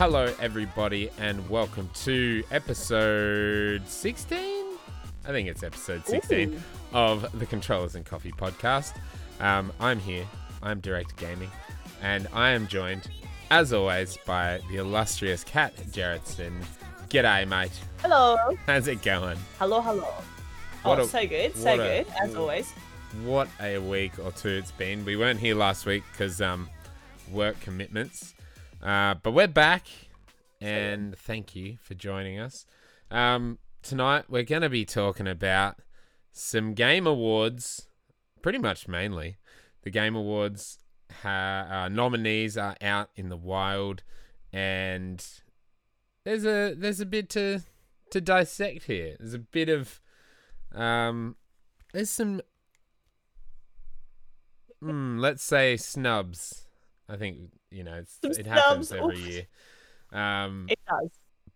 Hello, everybody, and welcome to episode 16? I think it's episode 16 Ooh. of the Controllers and Coffee podcast. Um, I'm here, I'm Direct Gaming, and I am joined, as always, by the illustrious Kat Jarrettson. G'day, mate. Hello. How's it going? Hello, hello. What oh, a- so good, so a- good, as always. What a week or two it's been. We weren't here last week because um, work commitments, uh, but we're back, and thank you for joining us. Um, tonight we're going to be talking about some game awards, pretty much mainly. The game awards ha- uh, nominees are out in the wild, and there's a there's a bit to to dissect here. There's a bit of um, there's some Hmm, let's say snubs. I think you know it's, it happens every year. Um, It does.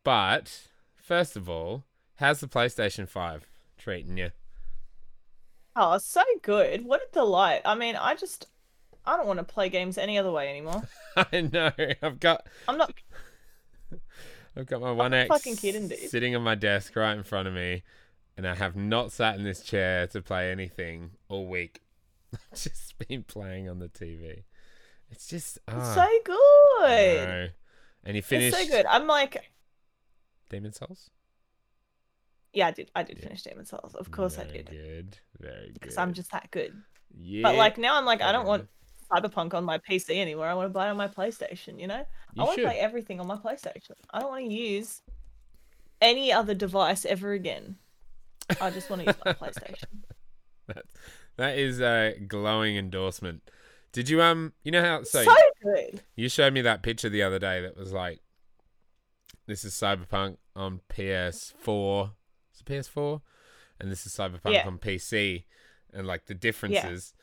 but first of all, how's the PlayStation Five treating you? Oh, so good. What a delight. I mean, I just, I don't want to play games any other way anymore. I know I've got I'm not. I've got my One X fucking kidding, dude. sitting on my desk right in front of me, and I have not sat in this chair to play anything all week. I've just been playing on the TV. It's just ah, so good. know. And you It's finished so good. I'm like, Demon's Souls. yeah, I did. I did Yeah. finish Demon's Souls. Of course I did. Good, very good. Because I'm just that good. yeah. But like now, I'm like, I don't want Cyberpunk on my PC anymore. I want to buy it on my PlayStation. You know, You I want to play everything on my PlayStation. I don't want to use any other device ever again. I just want to use my PlayStation. That, that is a glowing endorsement. Did you um? You know how so, So, good. you showed me that picture the other day that was like, this is Cyberpunk on PS4. It's it PS4? And this is Cyberpunk Yeah. on PC, and like the differences.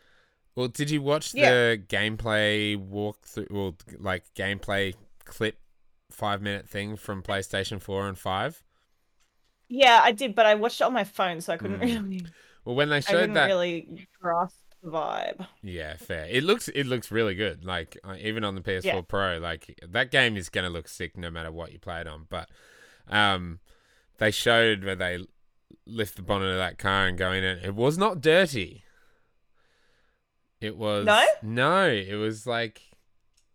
Well, did you watch Yeah. the gameplay walkthrough? Well, like gameplay clip, five minute thing from PlayStation Four and Five. Yeah, I did, but I watched it on my phone, so I couldn't Mm. really. Well, when they showed that, really grasp the vibe. Yeah, fair. It looks it looks really good. Like uh, even on the PS4 Yeah. Pro, like that game is gonna look sick no matter what you play it on. But um, they showed where they lift the bonnet of that car and go in it. It was not dirty. It was No? no. It was like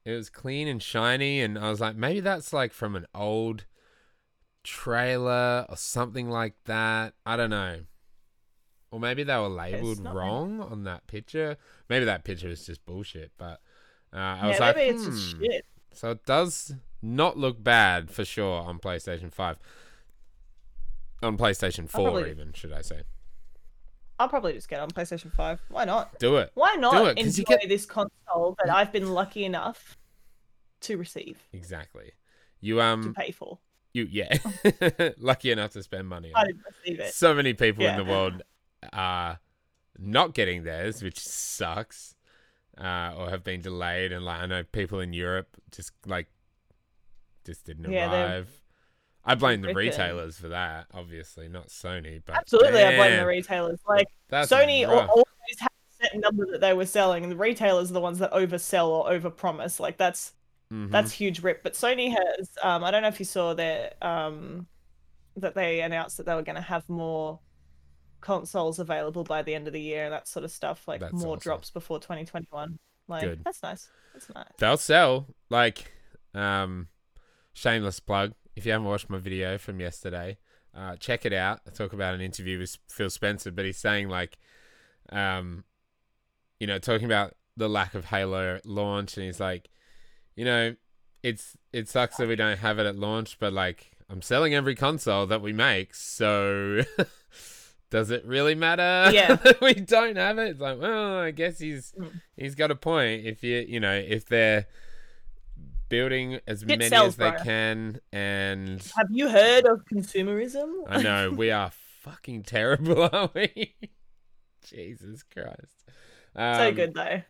it was clean and shiny, and I was like, maybe that's like from an old trailer or something like that. I don't know. Or maybe they were labeled wrong on that picture. Maybe that picture is just bullshit. But uh, I yeah, was like, it's hmm. shit. So it does not look bad for sure on PlayStation 5. On PlayStation 4, probably- even, should I say. I'll probably just get it on PlayStation 5. Why not? Do it. Why not it, 'cause enjoy you get- this console that I've been lucky enough to receive, Exactly. You, to um, pay for? you, yeah. Lucky enough to spend money on it. didn't receive it. So many people in the world are not getting theirs, which sucks. Uh, or have been delayed, and like I know people in Europe just like just didn't Yeah, arrive. I blame the retailers for that, obviously, not Sony. But Absolutely, I blame the retailers. Like, Sony rough. always had a set number that they were selling, and the retailers are the ones that oversell or overpromise. Like, that's Mhm. that's huge rip. But Sony has, um, I don't know if you saw that, um, that they announced that they were going to have more consoles available by the end of the year and that sort of stuff. Like That's more awesome. drops before 2021. Like Good. that's nice. That's nice. they'll sell. Like, um, shameless plug. If you haven't watched my video from yesterday, uh, check it out. I talk about an interview with Phil Spencer, but he's saying like, um, you know, talking about the lack of Halo launch, and he's like, you know, it's it sucks that we don't have it at launch, but like, I'm selling every console that we make, so. Does it really matter? Yeah. we don't have it. It's like, well, I guess he's Mm. he's got a point. If you you know if they're building as It many sells, as they bro. can, and Have you heard of consumerism? I know we are fucking terrible, aren't we? Jesus Christ. Um, so good though.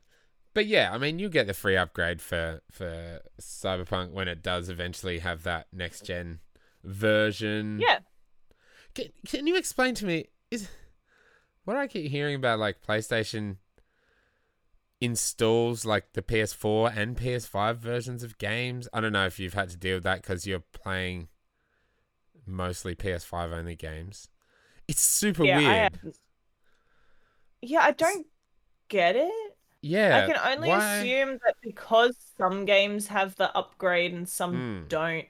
But yeah, I mean, you get the free upgrade for for Cyberpunk when it does eventually have that next gen version. Yeah. Can, can you explain to me is what I keep hearing about like PlayStation installs like the PS4 and PS5 versions of games. I don't know if you've had to deal with that because you're playing mostly PS5 only games. It's super yeah, weird. haven't- yeah, I don't get it. yeah, I can only why- assume that because some games have the upgrade and some Hmm. don't,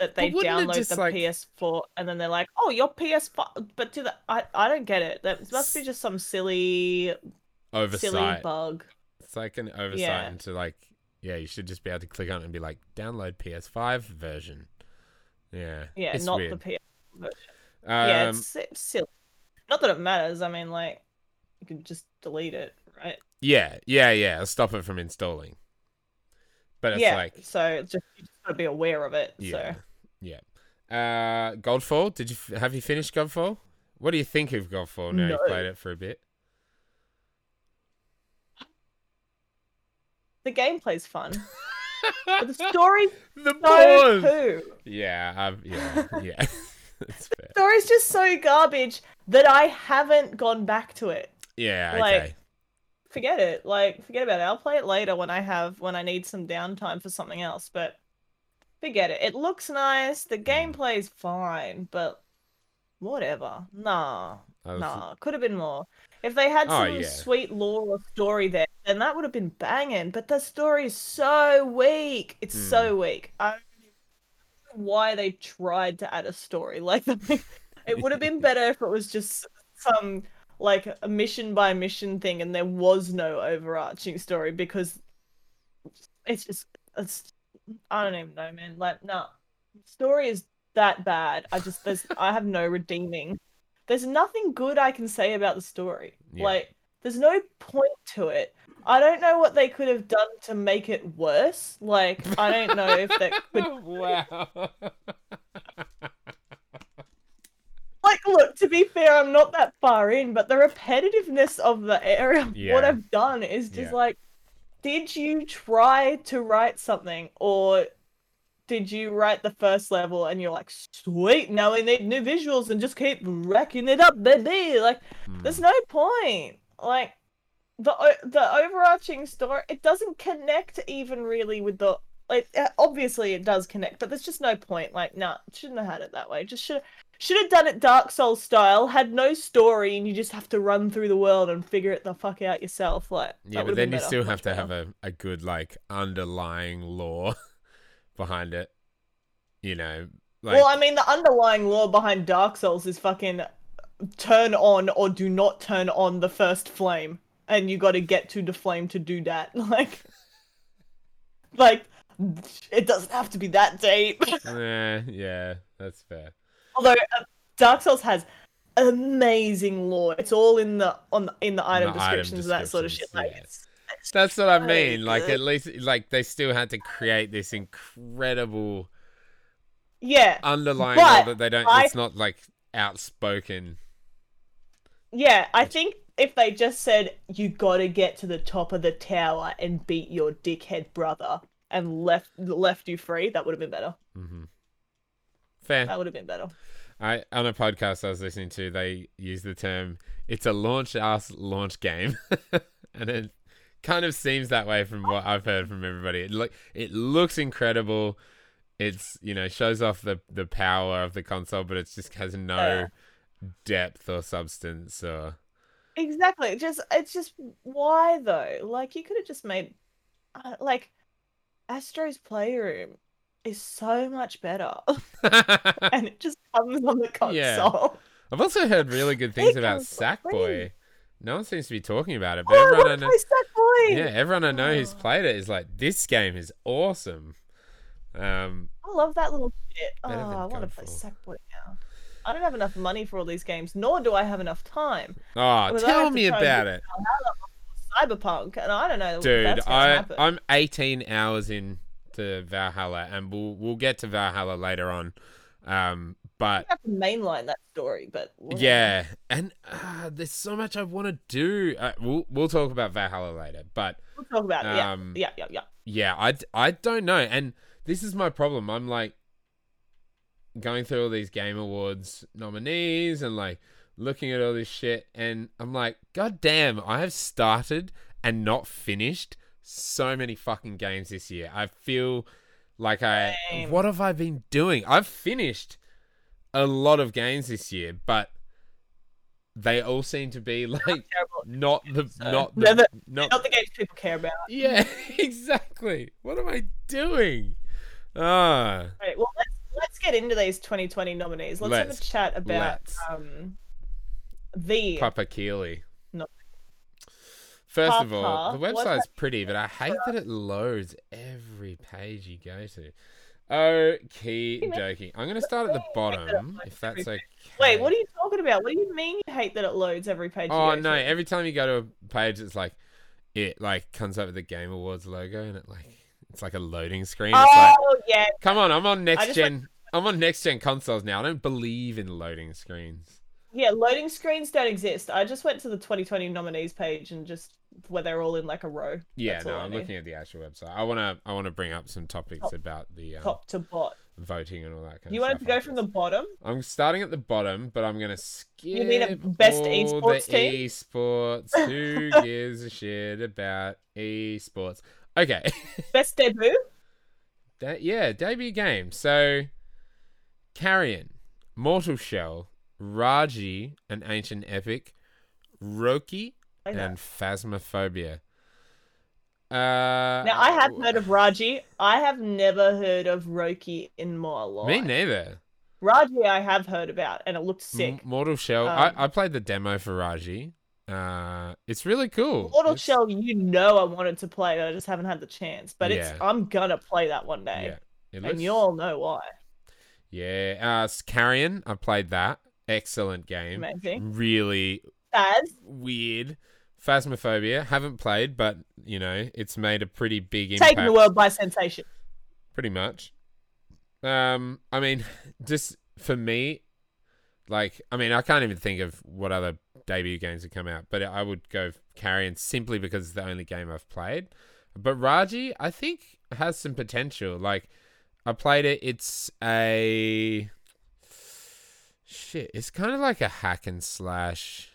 that they wouldn't download just, the like- PS4 and then they're like, "Oh, your PS5." But to the, I, I don't get it. That must be just some silly, silly oversight. bug. It's like an oversight Yeah. into like, yeah, you should just be able to click on it and be like, download PS5 version. Yeah, Yeah, it's not weird. the PS version. Um, yeah, it's, it's silly. Not that it matters. I mean, like, you can just delete it, right? yeah, yeah, yeah. I'll stop it from installing. But it's yeah. like, so it's just you just gotta be aware of it. yeah, So yeah. Uh, Godfall. Did you have you finished Godfall? What do you think of Godfall now No. you've played it for a bit? the gameplay's fun, but the story's the so poo. Yeah, I've, yeah, yeah. Fair. story's just so garbage that I haven't gone back to it. Yeah, Like- okay. Forget it. Like, forget about it. I'll play it later when I have when I need some downtime for something else. But forget it. It looks nice. The gameplay's fine, but whatever. Nah, was- nah. Could have been more. If they had Oh, some yeah. sweet lore or story there, then that would have been banging. But the story is so weak. It's Hmm. so weak. I don't know why they tried to add a story like that. It would have been better if it was just some like a mission by mission thing and there was no overarching story because it's just it's I don't even know, man. Like, no, story is that bad. I just there's I have no redeeming. There's nothing good I can say about the story. Yeah. Like, there's no point to it. I don't know what they could have done to make it worse. Like, I don't know if that could wow. like look to be fair i'm not that far in but the repetitiveness of the area of Yeah. what i've done is just Yeah. like did you try to write something or did you write the first level and you're like sweet now we need new visuals and just keep racking it up baby like Hmm. there's no point like the the overarching story it doesn't connect even really with the like obviously it does connect but there's just no point like nah shouldn't have had it that way just should should have done it dark souls style had no story and you just have to run through the world and figure it the fuck out yourself like Yeah, but then you better, still have to have a, a good like underlying lore behind it. You know, like well i mean the underlying law behind dark souls is fucking turn on or do not turn on the first flame and you got to get to the flame to do that like like it doesn't have to be that deep eh, yeah, that's fair. Although uh, dark souls has amazing lore it's all in the on the, in the item the item descriptions and that sort of shit like it's, it's That's what I mean. Like at least like they still had to create this incredible yeah underlying But that they don't. I- It's not like outspoken. Yeah, I think if they just said you gotta get to the top of the tower and beat your dickhead brother and left left you free, that would have been better. hmm Fair. That would have been better. I on a podcast I was listening to, they use the term "it's a launch ass launch game," and it kind of seems that way from what I've heard from everybody. It look it looks incredible. It's you know shows off the the power of the console, but it just has no Yeah. depth or substance or Exactly. It's Just it's just why though? Like you could have just made uh, like Astro's Playroom is so much better, and it just comes on the console. Yeah. I've also heard really good things It about comes for free. Sackboy. No one seems to be talking about it, but Oh, I everyone I to know, Sackboy. yeah, everyone I know who's Oh. played it is like, this game is awesome. Um, I love that little shit. Oh, I want to play Sackboy now. I don't have enough money for all these games, nor do I have enough time. oh, Because tell me about it, Cyberpunk, and I don't know. dude. I. I'm 18 hours in to Valhalla, and we'll we'll get to Valhalla later on. Um, but I mainline that story, but whatever. yeah, and uh, there's so much I want to do. Uh, we'll we'll talk about Valhalla later, but we'll talk about. Um, Yeah, yeah, yeah, yeah. yeah, I, I don't know. And this is my problem. I'm like going through all these Game Awards nominees and like looking at all this shit. And I'm like, God damn, I have started and not finished so many fucking games this year. I feel like I Same. what have I been doing? I've finished a lot of games this year, but they all seem to be like not the So, not they're the the- not Not the games people care about. yeah exactly. What am I doing? Ah, Right. Well, let's let's get into these 2020 nominees. Let's, have Let's. a chat about um the Papa Keighley. First of all, the website's pretty, but I hate that it loads every page you go to. Okie joking. I'm going to start at the bottom, if that's okay. Wait, what are you talking about? What do you mean you hate that it loads every page? you Oh no! to? Every time you go to a page, it's like it like comes up with the Game Awards logo, and it like it's like a loading screen. It's like, Oh yeah, come on, I'm on next gen. I'm on next gen consoles now. I don't believe in loading screens. Yeah. Loading screens don't exist. I just went to the 2020 nominees page and just where they're all in like a row. Yeah, That's no, I'm need. looking at the actual website. I wanna I wanna bring up some topics Top- about the um, top to bot. voting and all that kind You of wanted stuff. You wanted to go from this. the bottom? I'm starting at the bottom, but I'm gonna skip You mean a best all esports the team? esports. Who gives a shit about esports? Okay, Best debut? that yeah, debut game. So, Carrion, Mortal Shell, Raji, an Ancient Epic, Roki, and Phasmophobia. Uh, Now I have heard of Raji. I have never heard of Roki in my life. Me neither. Raji, I have heard about, and it looked M- sick. Mortal Shell. Um, I, I played the demo for Raji. Uh, it's really cool. Mortal It's- Shell, you know, I wanted to play, I just haven't had the chance. But it's I'm gonna play that one day, Yeah, it and you all know why. Yeah, uh, Carrion. I played that. Excellent game. Amazing. Really As weird. Phasmophobia. Haven't played, but you know, it's made a pretty big impact. taking the world by sensation. Pretty much. Um, I mean, just for me, like, I mean, I can't even think of what other debut games have come out, but I would go Carrion simply because it's the only game I've played. But Raji, I think, has some potential. Like, I played it. It's a shit. It's kind of like a hack and slash,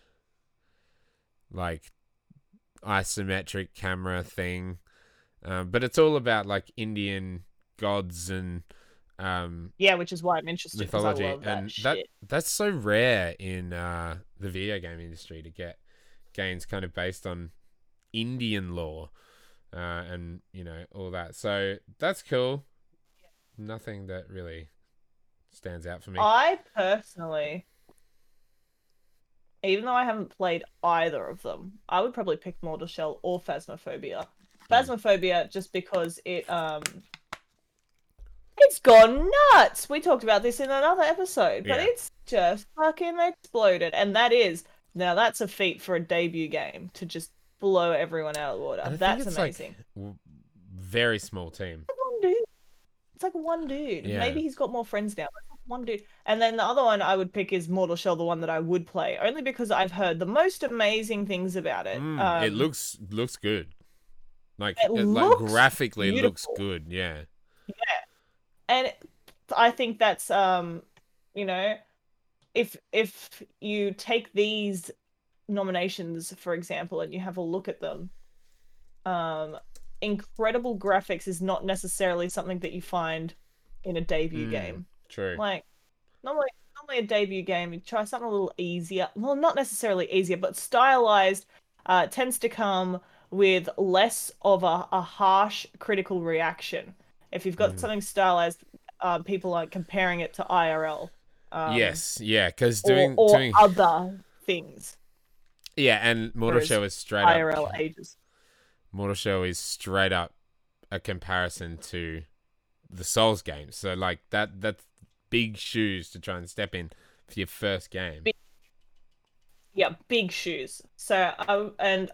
like isometric camera thing, um, but it's all about like Indian gods and um, Yeah, which is why I'm interested. mythology, that and shit. that that's so rare in uh, the video game industry to get games kind of based on Indian lore, uh, and you know all that. So that's cool. Nothing that really stands out for me. I personally, even though I haven't played either of them, I would probably pick Mortal Shell or Phasmophobia. Hmm. Phasmophobia, just because it um, it's gone nuts. We talked about this in another episode, but Yeah. it's just fucking exploded, and that is now that's a feat for a debut game to just blow everyone out of the water. And I think That's it's, amazing. Like, very small team. one dude. It's like one dude. Yeah. Maybe he's got more friends now. But it's like one dude. And then the other one I would pick is Mortal Shell, the one that I would play, only because I've heard the most amazing things about it. Mm, it Um, looks looks good. Like it it, like graphically it looks good. Yeah. Yeah. And it- I think that's um, you know, if if you take these nominations for example and you have a look at them, um, incredible graphics is not necessarily something that you find in a debut Mm. game. True. Like normally, normally a debut game, you try something a little easier. Well, not necessarily easier, but stylized uh, tends to come with less of a, a harsh critical reaction. If you've got Mm. something stylized, uh, people are comparing it to IRL. Um, yes. Yeah. Because doing or doing other things. yeah, and Mortal Shell is straight IRL up. ages. Mortal Shell is straight up a comparison to the Souls games. So like that that's big shoes to try and step in for your first game. Big- Yeah, big shoes. So, um, and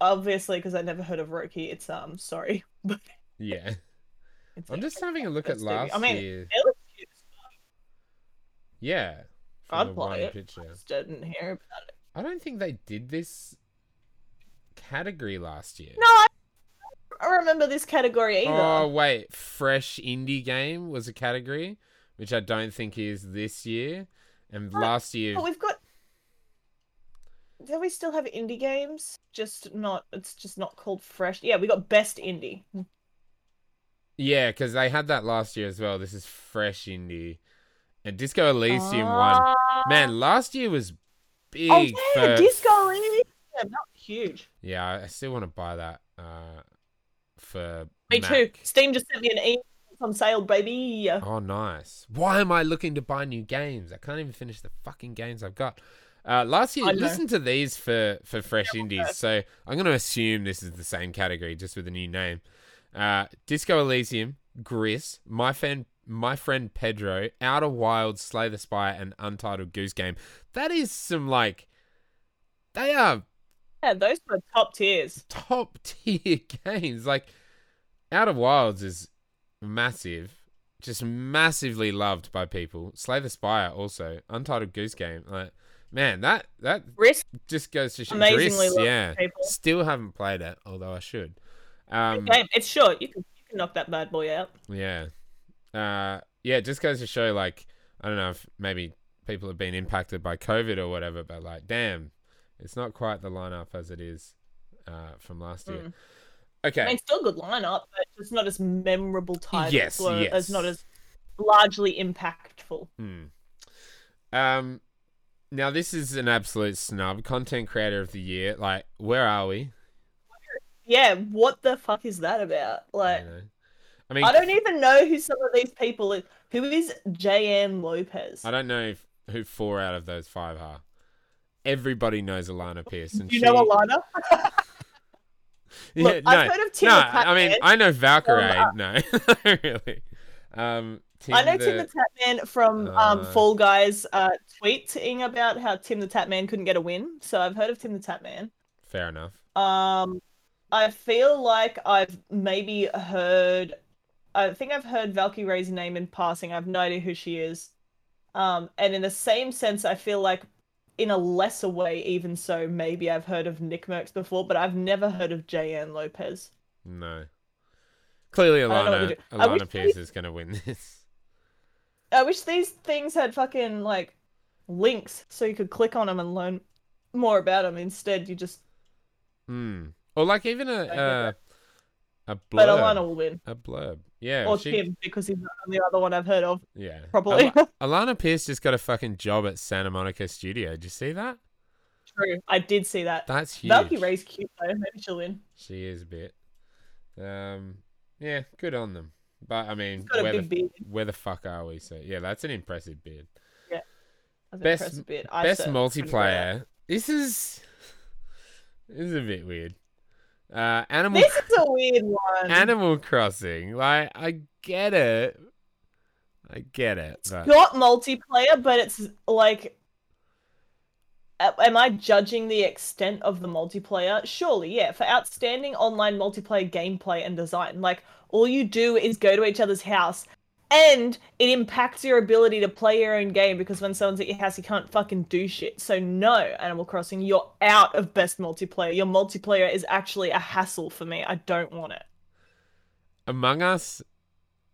obviously, because I never heard of Roki, it's um sorry, but Yeah. I'm just having a look at Let's do it. last I mean, year. it looks cute. Yeah. I'd play it. picture. I just didn't hear about it. I don't think they did this category last year. No, I I don't remember this category either. Oh wait, fresh indie game was a category, which I don't think is this year. And last year, But we've got do we still have indie games? Just not. It's just not called fresh. Yeah, we got best indie. Yeah, because they had that last year as well. This is fresh indie, and Disco Elysium won. Ah. Man, last year was big. Oh yeah, for- Disco Elysium. not huge. Yeah, I- I still want to buy that. Uh, for Me Mac. too. Steam just sent me an email. It's on sale, baby. Oh, nice. Why am I looking to buy new games? I can't even finish the fucking games I've got. Uh, last year, I know. listen to these for, for fresh indies. So I'm going to assume this is the same category, just with a new name. Uh, Disco Elysium, Gris, My Friend, My Friend Pedro, Outer Wilds, Slay the Spire, and Untitled Goose Game. That is some like, they are Yeah, those are top tiers. top tier games. Like Outer Wilds is massive, just massively loved by people. Slay the Spire also, Untitled Goose Game. Like man, that that Risk just goes to show. Amazingly loved yeah. by people. Still haven't played it, although I should. Um, game. It's short. You can you can knock that bad boy out. yeah, uh, yeah. It just goes to show, like I don't know if maybe people have been impacted by COVID or whatever, but like, damn, it's not quite the lineup as it is uh, from last year. Mm. Okay. I mean, still good lineup, but it's not as memorable titles. Yes, or yes. As not as largely impactful. Hmm. Um, now this is an absolute snub. Content creator of the year. Like, where are we? Yeah, what the fuck is that about? Like, don't. I mean, I don't even know who some of these people is. Who is Jay Ann Lopez? I don't know if, who four out of those five are. Everybody knows Alanah Pearce, and Do you she, know Alana? Yeah, Look, no, I've heard of Tim no. the I mean. I know Valkyrae. Um, no, really. Um, Tim I know the, Tim the Tatman from um, Uh, Fall Guys uh, tweeting about how Tim the Tatman couldn't get a win. So I've heard of Tim the Tatman. Fair enough. Um, I feel like I've maybe heard. I think I've heard Valkyrae's name in passing. I have no idea who she is. Um, and in the same sense, I feel like, in a lesser way, even so, maybe I've heard of NickMercs before, but I've never heard of Jay Ann Lopez. No. Clearly, don't know what Alana to do. I wish Alanah Pearce is going to win this. I wish these things had fucking like links so you could click on them and learn more about them. Instead, you just. Hmm. Or like even a a But blurb. Alana will win, A blurb. Yeah. or she, Tim because he's the only other one I've heard of Yeah. Probably. Al- Alanah Pearce just got a fucking job at Santa Monica Studio. Did you see that? True, I did see that. That's huge. Valkyrae's cute though. Maybe she'll win. She is a bit. Um. Yeah. Good on them. But I mean, where the, beard. where the fuck are we? So yeah, that's an impressive bid. That's an Best- impressive. I Best certainly couldn't go there. multiplayer. This is. This is a bit weird. Uh, Animal This is a weird one. Animal Crossing. Like, I get it. I get it. But Not multiplayer, but it's like. Am I judging the extent of the multiplayer? Surely, yeah. For outstanding online multiplayer gameplay and design, like all you do is go to each other's house, and it impacts your ability to play your own game because when someone's at your house, you can't fucking do shit. So no, Animal Crossing, you're out of best multiplayer. Your multiplayer is actually a hassle for me. I don't want it. Among Us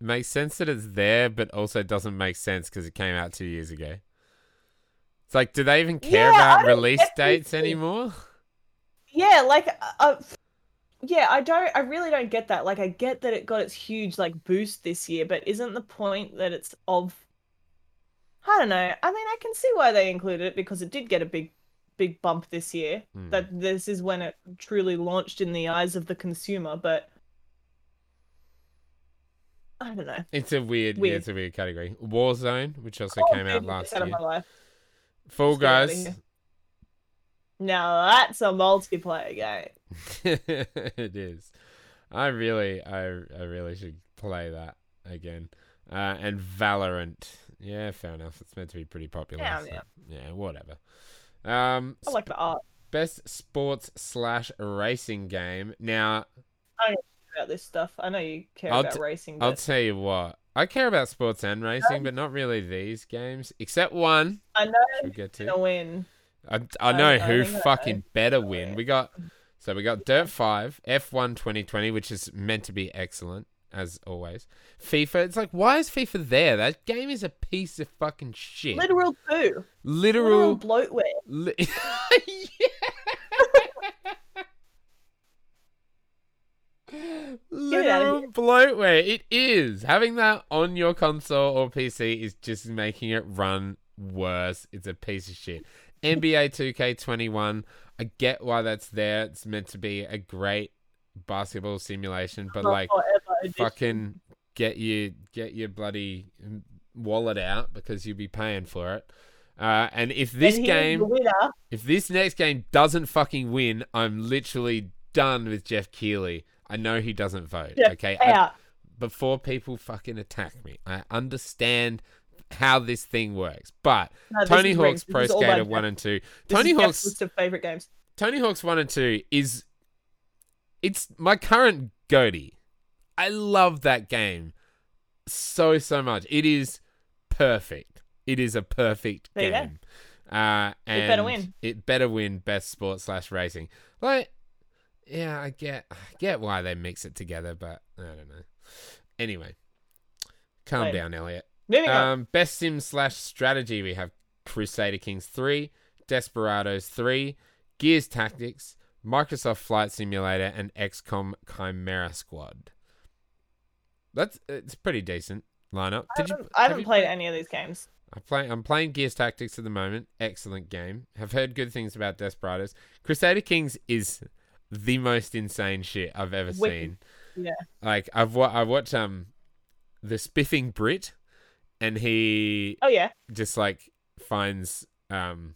makes sense that it's there, but also doesn't make sense because it came out two years ago. It's like, do they even care Yeah, about release dates anymore? Yeah, like, uh, yeah, I don't, I really don't get that. Like, I get that it got its huge like boost this year, but isn't the point that it's of? I don't know. I mean, I can see why they included it because it did get a big, big bump this year. Hmm. That this is when it truly launched in the eyes of the consumer, but I don't know. It's a weird, yeah, Weird. it's a weird category. Warzone, which also Oh, came out last out of year. my life. Fall Let's get outta Guys. Now that's a multiplayer game. it is. I really, I, I really should play that again. Uh, and Valorant. Yeah, fair enough. It's meant to be pretty popular. Yeah, so- yeah. yeah, whatever. Um, I like the art best sports slash racing game. Now, I care about this stuff. I know you care I'll about t- racing, I'll tell you what. I care about sports and racing, but not really these games. Except one. I know We'll get to. gonna win. I, I know I who I fucking better win. We got so we got Dirt 5, F1 2020, which is meant to be excellent, as always. FIFA, it's like, why is FIFA there? That game is a piece of fucking shit. Literal poo. Literal, Literal bloatware. Li- Literal bloatware. It is. Having that on your console or PC is just making it run worse. It's a piece of shit. NBA 2K21. I get why that's there. It's meant to be a great basketball simulation, but like fucking get you get your bloody wallet out because you'll be paying for it. Uh, and if this And game if this next game doesn't fucking win, I'm literally done with Geoff Keighley. I know he doesn't vote. Jeff okay, I- before people fucking attack me, I understand how this thing works. But No, Tony Hawk's. Pro This is all by Skater one and two. This Tony Hawk's list of favorite games. Tony Hawk's one and two is it's my current goatee. I love that game so so much. It is perfect. It is a perfect There game. Uh, and It better win. It better win best sport slash racing. Like, yeah, I get I get why they mix it together, but I don't know. Anyway, calm Wait. down, Elliot. Moving on. Um, best sim slash strategy we have Crusader Kings 3, Desperados 3, Gears Tactics, Microsoft Flight Simulator, and XCOM Chimera Squad. That's it's pretty decent lineup. I Did you? haven't, I have haven't you- played any of these games. I play. I'm playing Gears Tactics at the moment. Excellent game. Have heard good things about Desperados. Crusader Kings is the most insane shit I've ever Wicked. seen. Yeah. Like I've wa- I watch um, the Spiffing Brit, and he Oh yeah. just like finds um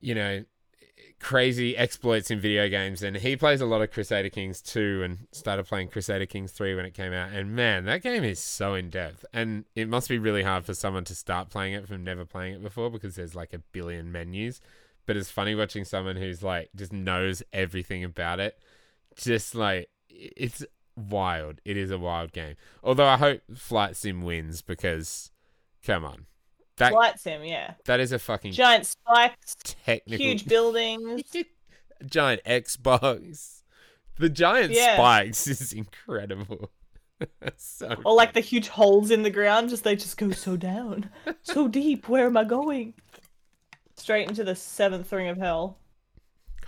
you know crazy exploits in video games. And he plays a lot of Crusader Kings 2 and started playing Crusader Kings 3 when it came out. And man that game is so in depth. And it must be really hard for someone to start playing it from never playing it before because there's like a billion menus. But it's funny watching someone who's like just knows everything about it. Just like it's wild it is a wild game although I hope Flight Sim wins because come on that Flight sim, yeah. that is a fucking Giant spikes, technical huge buildings. giant Xbox. The giant Yeah. spikes is incredible. so Or like the huge holes in the ground, just they just go so down. so deep, where am I going? Straight into the seventh ring of hell.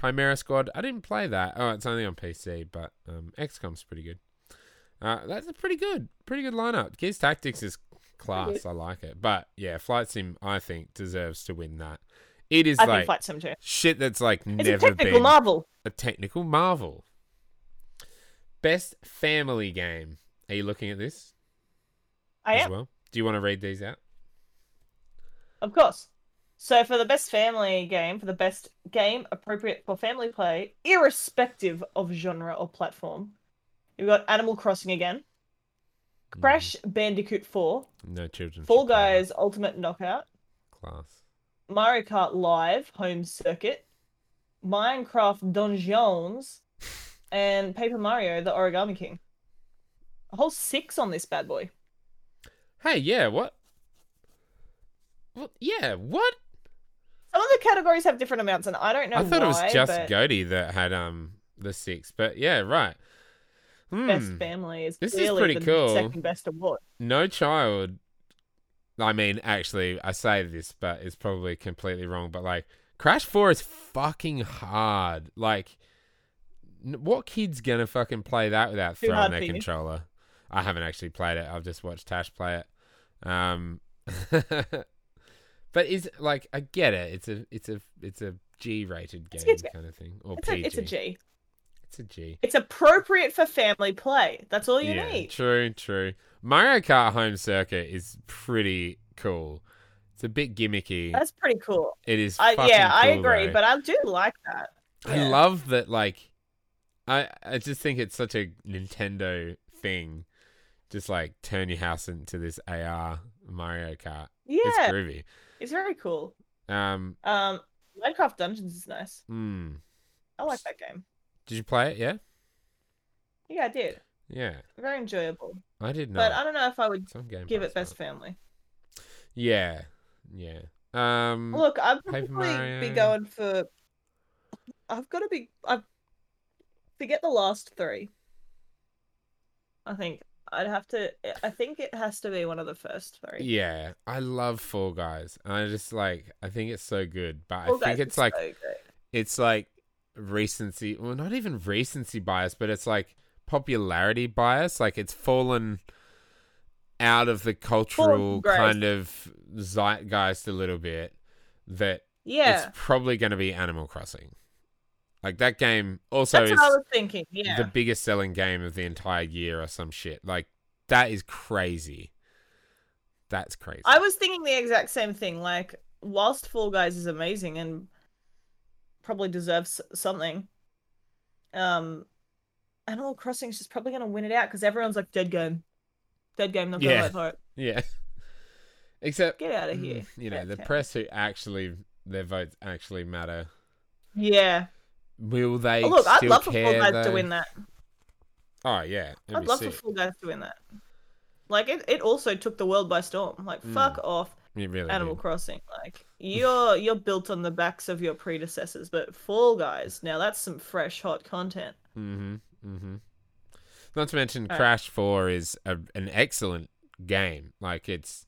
Chimera Squad. I didn't play that. Oh, it's only on PC, but um, XCOM's pretty good. Uh, that's a pretty good, pretty good lineup. Gears Tactics is class. I like it, but yeah, Flight Sim I think deserves to win that. It is I like Flight Sim too. shit that's like It's never a technical been marvel. a technical marvel. Best family game. Are you looking at this I as am, well? Do you want to read these out? of course. So for the best family game, for the best game appropriate for family play, irrespective of genre or platform, you've got Animal Crossing again, mm-hmm. Crash Bandicoot 4, No children. Fall should play. Guys Ultimate Knockout, Class. Mario Kart Live Home Circuit, Minecraft Dungeons, and Paper Mario the Origami King. A whole six on this bad boy. Hey, yeah, what? What? Yeah, what? Some of the categories have different amounts, and I don't know I thought why, it was just but Goaty that had um the six, but yeah, right. Hmm. Best Family is This is pretty the cool. second best award. No child. I mean, actually, I say this, but it's probably completely wrong. But like, Crash Four is fucking hard. Like, n- what kid's gonna fucking play that without Too throwing their controller? I haven't actually played it. I've just watched Tash play it. Um, but is like I get it. It's a it's a it's a G rated game It's- it's- kind of thing or It's PG. a, it's a G. It's a G. It's appropriate for family play. That's all you yeah, need. true, true. Mario Kart Home Circuit is pretty cool. It's a bit gimmicky. That's pretty cool. it is. I, fucking yeah, I agree, though. but I do like that. I yeah. love that. Like, I I just think it's such a Nintendo thing. Just like turn your house into this AR Mario Kart. Yeah, It's groovy. It's very cool. Um. Um, Minecraft Dungeons is nice. Hmm. I like that game. Did you play it? Yeah. Yeah, I did. Yeah. Very enjoyable. I did not. But I don't know if I would give it best family. Yeah. Yeah. Um. Look, I'd probably be going for. I've got to be. I forget the last three. I think I'd have to. I think it has to be one of the first three. Yeah, I love Fall Guys. I just like I think it's so good, but Fall I think it's like so it's like recency, well, not even recency bias, but it's like popularity bias. Like it's fallen out of the cultural kind of zeitgeist a little bit. That Yeah. it's probably going to be Animal Crossing. Like that game also That's is what I was thinking. Yeah. the biggest selling game of the entire year or some shit. Like that is crazy. That's crazy. I was thinking the exact same thing. Like, whilst Fall Guys is amazing and probably deserves something, um, Animal Crossing is just probably going to win it out because everyone's like, dead game. Dead game, not to Yeah. vote for it. yeah. Except Get out of mm, here. you know, Dead the press who actually their votes actually matter. Yeah. Will they Oh, look, I'd still love for care, Fall Guys to win that. Oh yeah, that'd I'd be love sick. for Fall Guys to win that. Like, it, it also took the world by storm. Like, Mm. fuck off. It really Animal did. Crossing. Like you're you're built on the backs of your predecessors, but Fall Guys, now that's some fresh hot content. Mm-hmm. Mm-hmm. Not to mention, Alright. Crash Four is a, an excellent game. Like it's,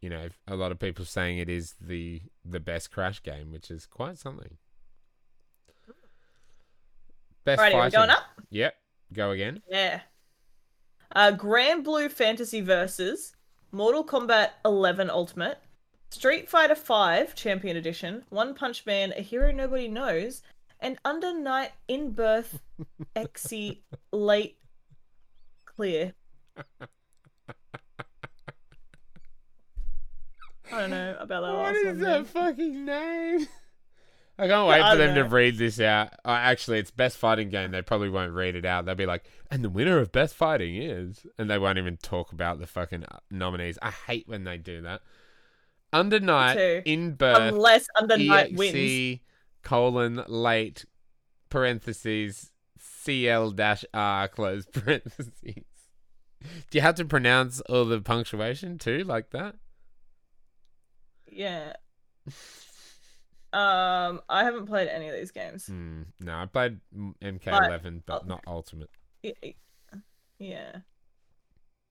you know, a lot of people saying it is the the best Crash game, which is quite something. Best Alrighty, fighting. going up? Yep. Go again. Yeah. Uh Granblue Fantasy Versus, Mortal Kombat 11 Ultimate, Street Fighter 5 Champion Edition, One Punch Man, A Hero Nobody Knows, and Under Night in Birth Exy Late Clear. I don't know about that What last is one. that man. fucking name? I can't wait I for them to read this out. Uh, actually, it's best fighting game. They probably won't read it out. They'll be like, "And the winner of best fighting is," and they won't even talk about the fucking uh, nominees. I hate when they do that. Under night in birth Unless Under Night wins. colon late parentheses CL dash R close parentheses. Do you have to pronounce all the punctuation too, like that? Yeah. Um, I haven't played any of these games. Hmm. no, I played mm, MK11, but oh. not Ultimate. Yeah. Yeah,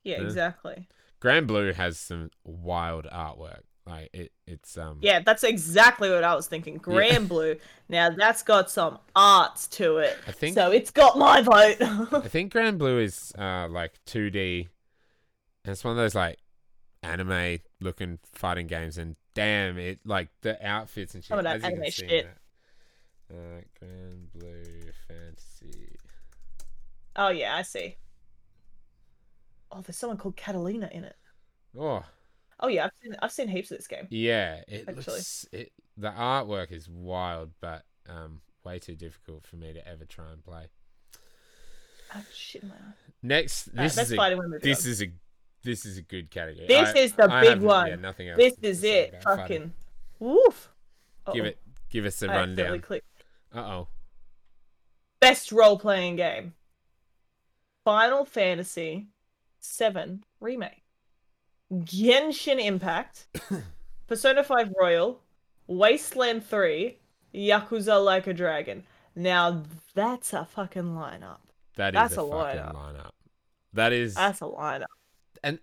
Yeah. exactly. Granblue has some wild artwork. Like it, it's um. Yeah, that's exactly what I was thinking. Granblue. Now that's got some arts to it. I think So it's got my vote. I think Granblue is uh like 2D, and it's one of those like anime looking fighting games. And damn, it like the outfits and shit. Some of that as you can anime shit. that. Uh, Granblue Fantasy. oh yeah, I see. Oh, there's someone called Catalina in it. Oh Oh yeah, I've seen I've seen heaps of this game. yeah, it Actually. looks it. The artwork is wild, but um, way too difficult for me to ever try and play. Oh shit in my eye. Next, this best is a, this is a this is a good category. This I- is the I big one. Yeah, nothing else. This is it. Fucking woof. Give it. Give us a I rundown. Uh oh. Best role playing game. Final Fantasy Seven Remake. Genshin Impact. Persona 5 Royal. Wasteland 3. Yakuza Like a Dragon. Now that's a fucking lineup. That is That's a, a fucking lineup. lineup. That is, That's a lineup. And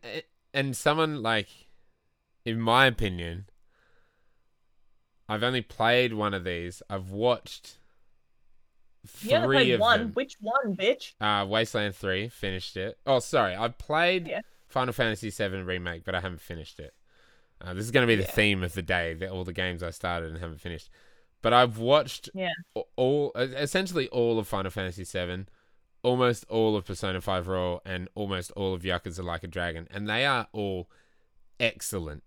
and someone like, in my opinion, I've only played one of these. I've watched three You only played of one. them. Which one, bitch? Uh, Wasteland Three finished it. Oh, sorry, I've played Yeah. Final Fantasy VII remake, but I haven't finished it. Uh, this is going to be the Yeah. theme of the day. The, all the games I started and haven't finished. But I've watched Yeah. all, essentially all of Final Fantasy VII, almost all of Persona Five Royal, and almost all of Yakuza Like a Dragon, and they are all excellent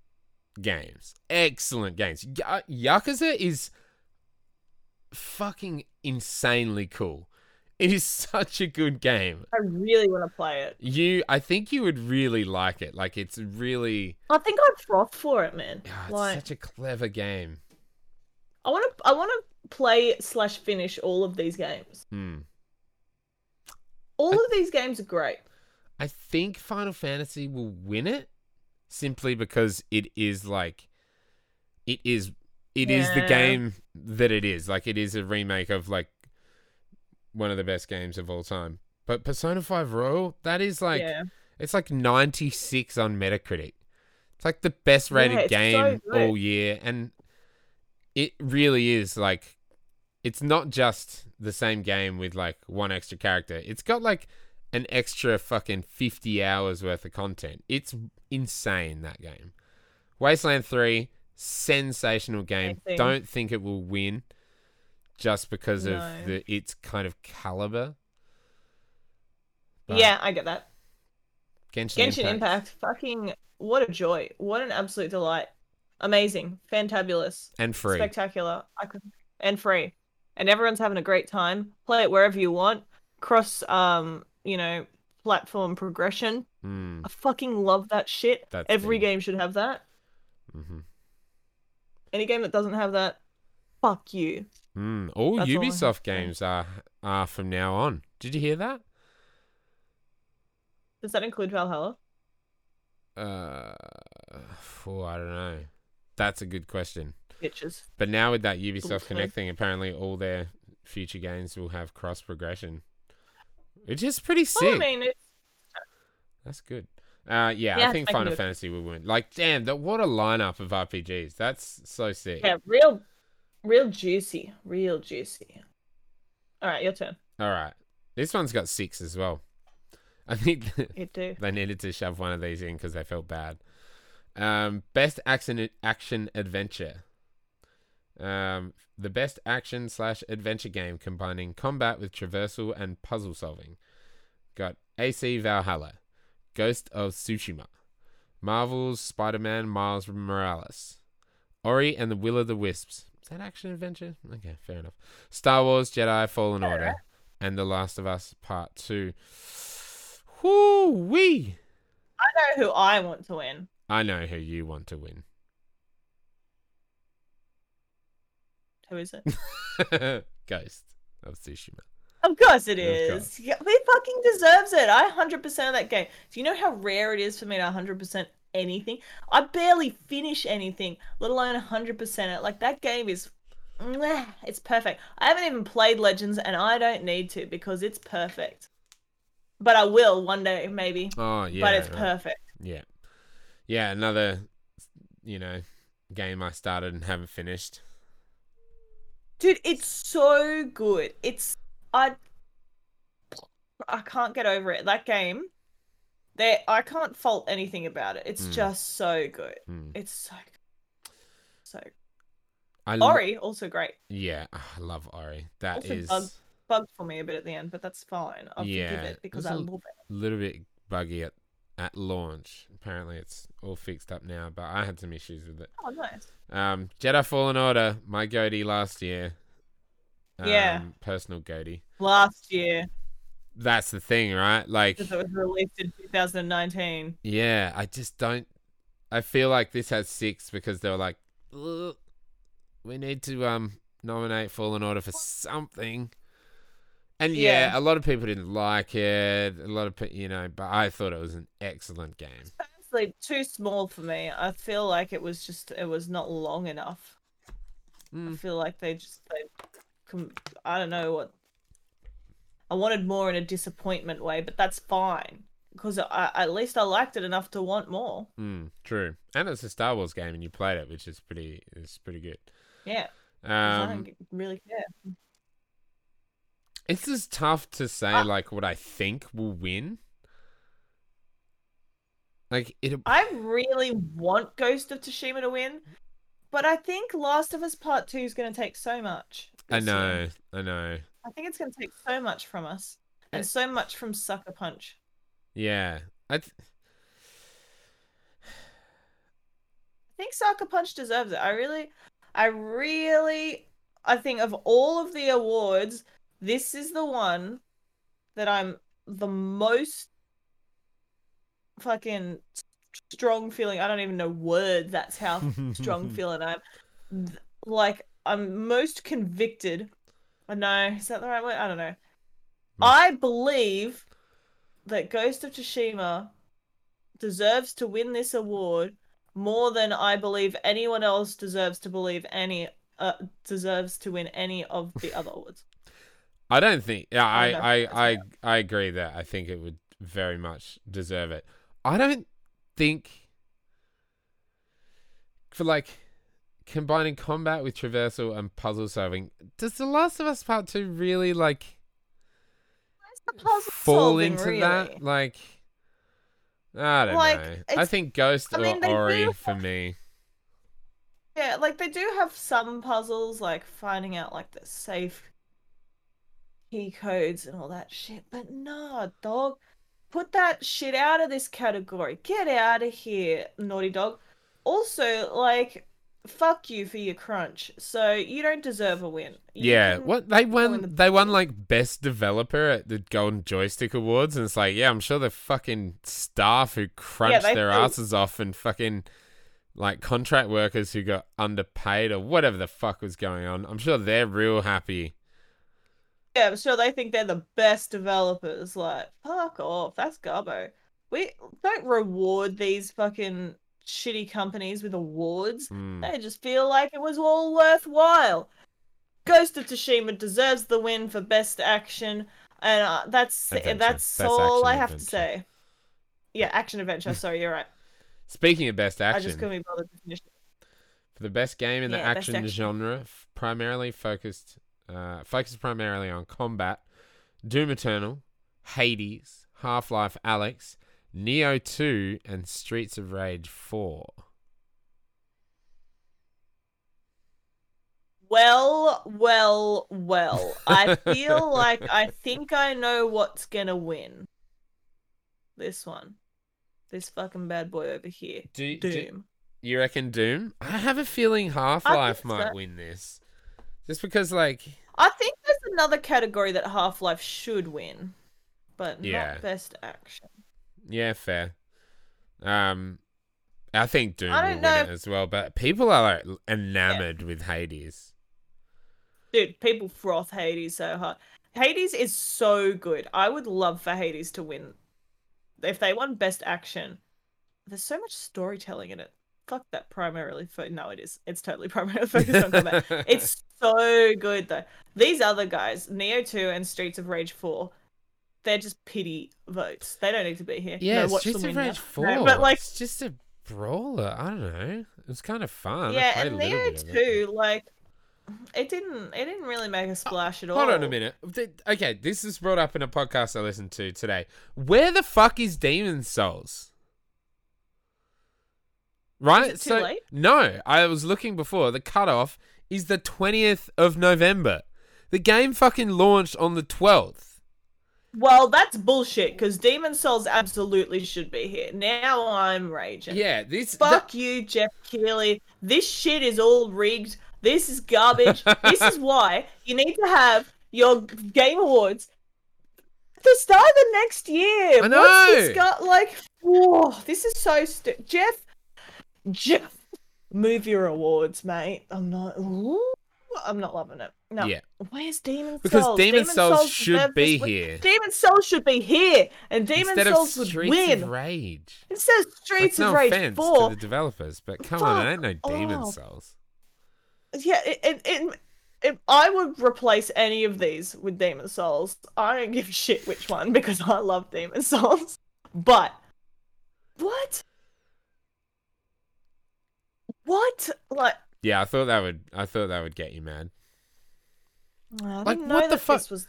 games. Excellent games. Ya- Yakuza is fucking insanely cool. It is such a good game. I really want to play it. You, I think you would really like it. Like it's really, I think I'd froth for it, man. ah, it's like such a clever game. I want to I want to play slash finish all of these games. Hmm. All I- of these games are great. I think Final Fantasy will win it simply because it is like, it is, it is the game that it is. Like it is a remake of like one of the best games of all time. But Persona Five Royal, that is like, yeah. It's like 96 on Metacritic. It's like the best rated Yeah, it's so game all year. And it really is like, it's not just the same game with like one extra character. It's got like an extra fucking 50 hours worth of content. It's insane that game. Wasteland 3, sensational game. Amazing. Don't think it will win just because No. of the its kind of caliber. But yeah, I get that. Genshin, Genshin Impact. fucking what a joy. What an absolute delight. Amazing. Fantabulous. and free. Spectacular. I could and free. And everyone's having a great time. Play it wherever you want. Cross um, you know, platform progression. Mm, I fucking love that shit. That's Every the- game should have that. Mm-hmm. Any game that doesn't have that, fuck you. mm. All That's all Ubisoft say. games are are from now on. Did you hear that? Does that include Valhalla? Uh, oh, I don't know. That's a good question. Bitches. But now with that Ubisoft Hopefully. Connect thing, apparently all their future games will have cross progression, which is pretty sick. Well, I mean, it's That's good. Uh, yeah, Yeah, I think Final good. Fantasy will win. Like, damn, that what a lineup of RPGs. That's so sick. yeah, real, real juicy, real juicy. All right, your turn. All right, this one's got six as well. I think they needed to shove one of these in because they felt bad. Um, best action action adventure. Um, the best action slash adventure game combining combat with traversal and puzzle solving. Got AC Valhalla, Ghost of Tsushima, Marvel's Spider-Man Miles Morales, Ori and the Will of the Wisps. Is that action adventure? Okay, fair enough. Star Wars Jedi Fallen Order and The Last of Us Part Two. Whoo wee! I know who I want to win. I know who you want to win. Who is it? Ghost of Tsushima. Of course it is. Yeah, he fucking deserves it. I 100% of that game. Do you know how rare it is for me to 100% anything? I barely finish anything, let alone 100% it. Like that game is it's perfect. I haven't even played Legends and I don't need to because it's perfect. But I will one day maybe. Oh yeah, but it's right. perfect. Yeah, yeah. Another, you know, game I started and haven't finished. Dude, it's so good. It's I I can't get over it. That game, there I can't fault anything about it. It's Mm. just so good. Hmm. It's so good. So I lo- Ori also great. yeah, ah, I love Ori. That Also is bug- Bugged for me a bit at the end, but that's fine. I'll Yeah, forgive it because I love it. a little bit buggy at at launch. Apparently, it's all fixed up now, but I had some issues with it. Oh nice. Um, Jedi Fallen Order, my GOTY last year. Um, Yeah. personal GOTY. Last year, That's the thing, right? Like, because it was released in 2019. yeah, I just don't. I feel like this has six because they were like, we need to um nominate Fallen Order for something. And yeah, Yeah. a lot of people didn't like it. A lot of people, you know, but I thought it was an excellent game. Too small for me. I feel like it was just it was not long enough. I Mm. feel like they just they, I don't know what. I wanted more in a disappointment way, but that's fine because I, at least I liked it enough to want more. Mm, true, and it's a Star Wars game, and you played it, which is pretty is pretty good. Yeah, 'cause I Um, don't really care. It's just tough to say Ah. like what I think will win. Like it, I really want Ghost of Tsushima to win, but I think Last of Us Part Two is going to take so much. I this year. know, I know. I think it's going to take so much from us, and so much from Sucker Punch. Yeah, I. Th- I think Sucker Punch deserves it. I really, I really, I think of all of the awards, this is the one that I'm the most fucking strong feeling. I don't even know words. That's how strong feeling I'm. Like I'm most convicted. I know is that the right word? I don't know. I believe that Ghost of Tsushima deserves to win this award more than I believe anyone else deserves to believe any uh, deserves to win any of the other awards. I don't think. Yeah, I, I I, I, I agree that I think it would very much deserve it. I don't think for like combining combat with traversal and puzzle solving. Does The Last of Us Part Two really like? fall into really. that. Like, I don't Like, know. I think Ghost I mean, or Ori do for me. Yeah, like they do have some puzzles, like finding out like the safe key codes and all that shit. But nah, dog, put that shit out of this category. Get out of here, naughty dog. Also, like, fuck you for your crunch. So you don't deserve a win. You Yeah, what they won? the- They won like best developer at the Golden Joystick Awards, and it's like, yeah, I'm sure the fucking staff who crunched they their do. asses off and fucking like contract workers who got underpaid or whatever the fuck was going on. I'm sure they're real happy. Yeah, I'm sure they think they're the best developers. Like, fuck off. That's Garbo. We don't reward these fucking shitty companies with awards. Hmm. They just feel like it was all worthwhile. Ghost of Tsushima deserves the win for best action, and uh, that's Adventure. that's Best all I have to say. Yeah, action adventure. Sorry, you're right. Speaking of best action, I just couldn't be bothered to finish it. for the best game in the Yeah, best action, action. genre, primarily focused, uh, focused primarily on combat, Doom Eternal, Hades, Half Life Alyx, Nioh 2, and Streets of Rage 4. Well, well, well. I feel like I think I know what's gonna win. This one. This fucking bad boy over here. Do, do Doom. you reckon Doom? I have a feeling Half Life so. might win this. Just because, like, I think there's another category that Half Life should win, but Yeah. not best action. yeah, fair. Um, I think Doom I will win know it as well, but people are like enamored with Hades. Dude, people froth Hades so hard. Hades is so good. I would love for Hades to win. If they won Best Action, there's so much storytelling in it. Fuck that primarily. Fo- no, it is. It's totally primarily focused on combat. It's so good though. These other guys, Nioh 2 and Streets of Rage 4, they're just pity votes. They don't need to be here. Yeah, no, watch Streets them of Rage 4. No, but like, it's just a brawler. I don't know. It was kind of fun. Yeah, and Nioh bit it. 2, like, it didn't, it didn't really make a uh, splash at all. Hold on a minute. Okay, this is brought up in a podcast I listened to today. Where the fuck is Demon's Souls? Right? so late? no, I was looking before. The cutoff is the twentieth of November. The game fucking launched on the twelfth. Well, that's bullshit because Demon's Souls absolutely should be here. Now I'm raging. Yeah, this. Fuck you, Geoff Keighley. This shit is all rigged. This is garbage. this is why you need to have your Game Awards at the start of the next year. I What's this know. got like? Whoa, this is so stu- Geoff. Geoff, move your awards, mate. I'm not. Ooh, I'm not loving it. No. Yeah. Where's Demon's Souls? Because Souls? Demon's Souls should be here. Demon's Souls should be here, and Demon Instead Souls would Streets win. of Rage. Instead of Streets That's of no Rage offense 4, to the developers, but come on, it ain't no Fuck Demon off. Souls. yeah, it, it, it, if I would replace any of these with Demon's Souls, I don't give a shit which one because I love Demon Souls. But what? What? Like, Yeah, I thought that would. I thought that would get you mad. I Like, didn't know what the fuck? this was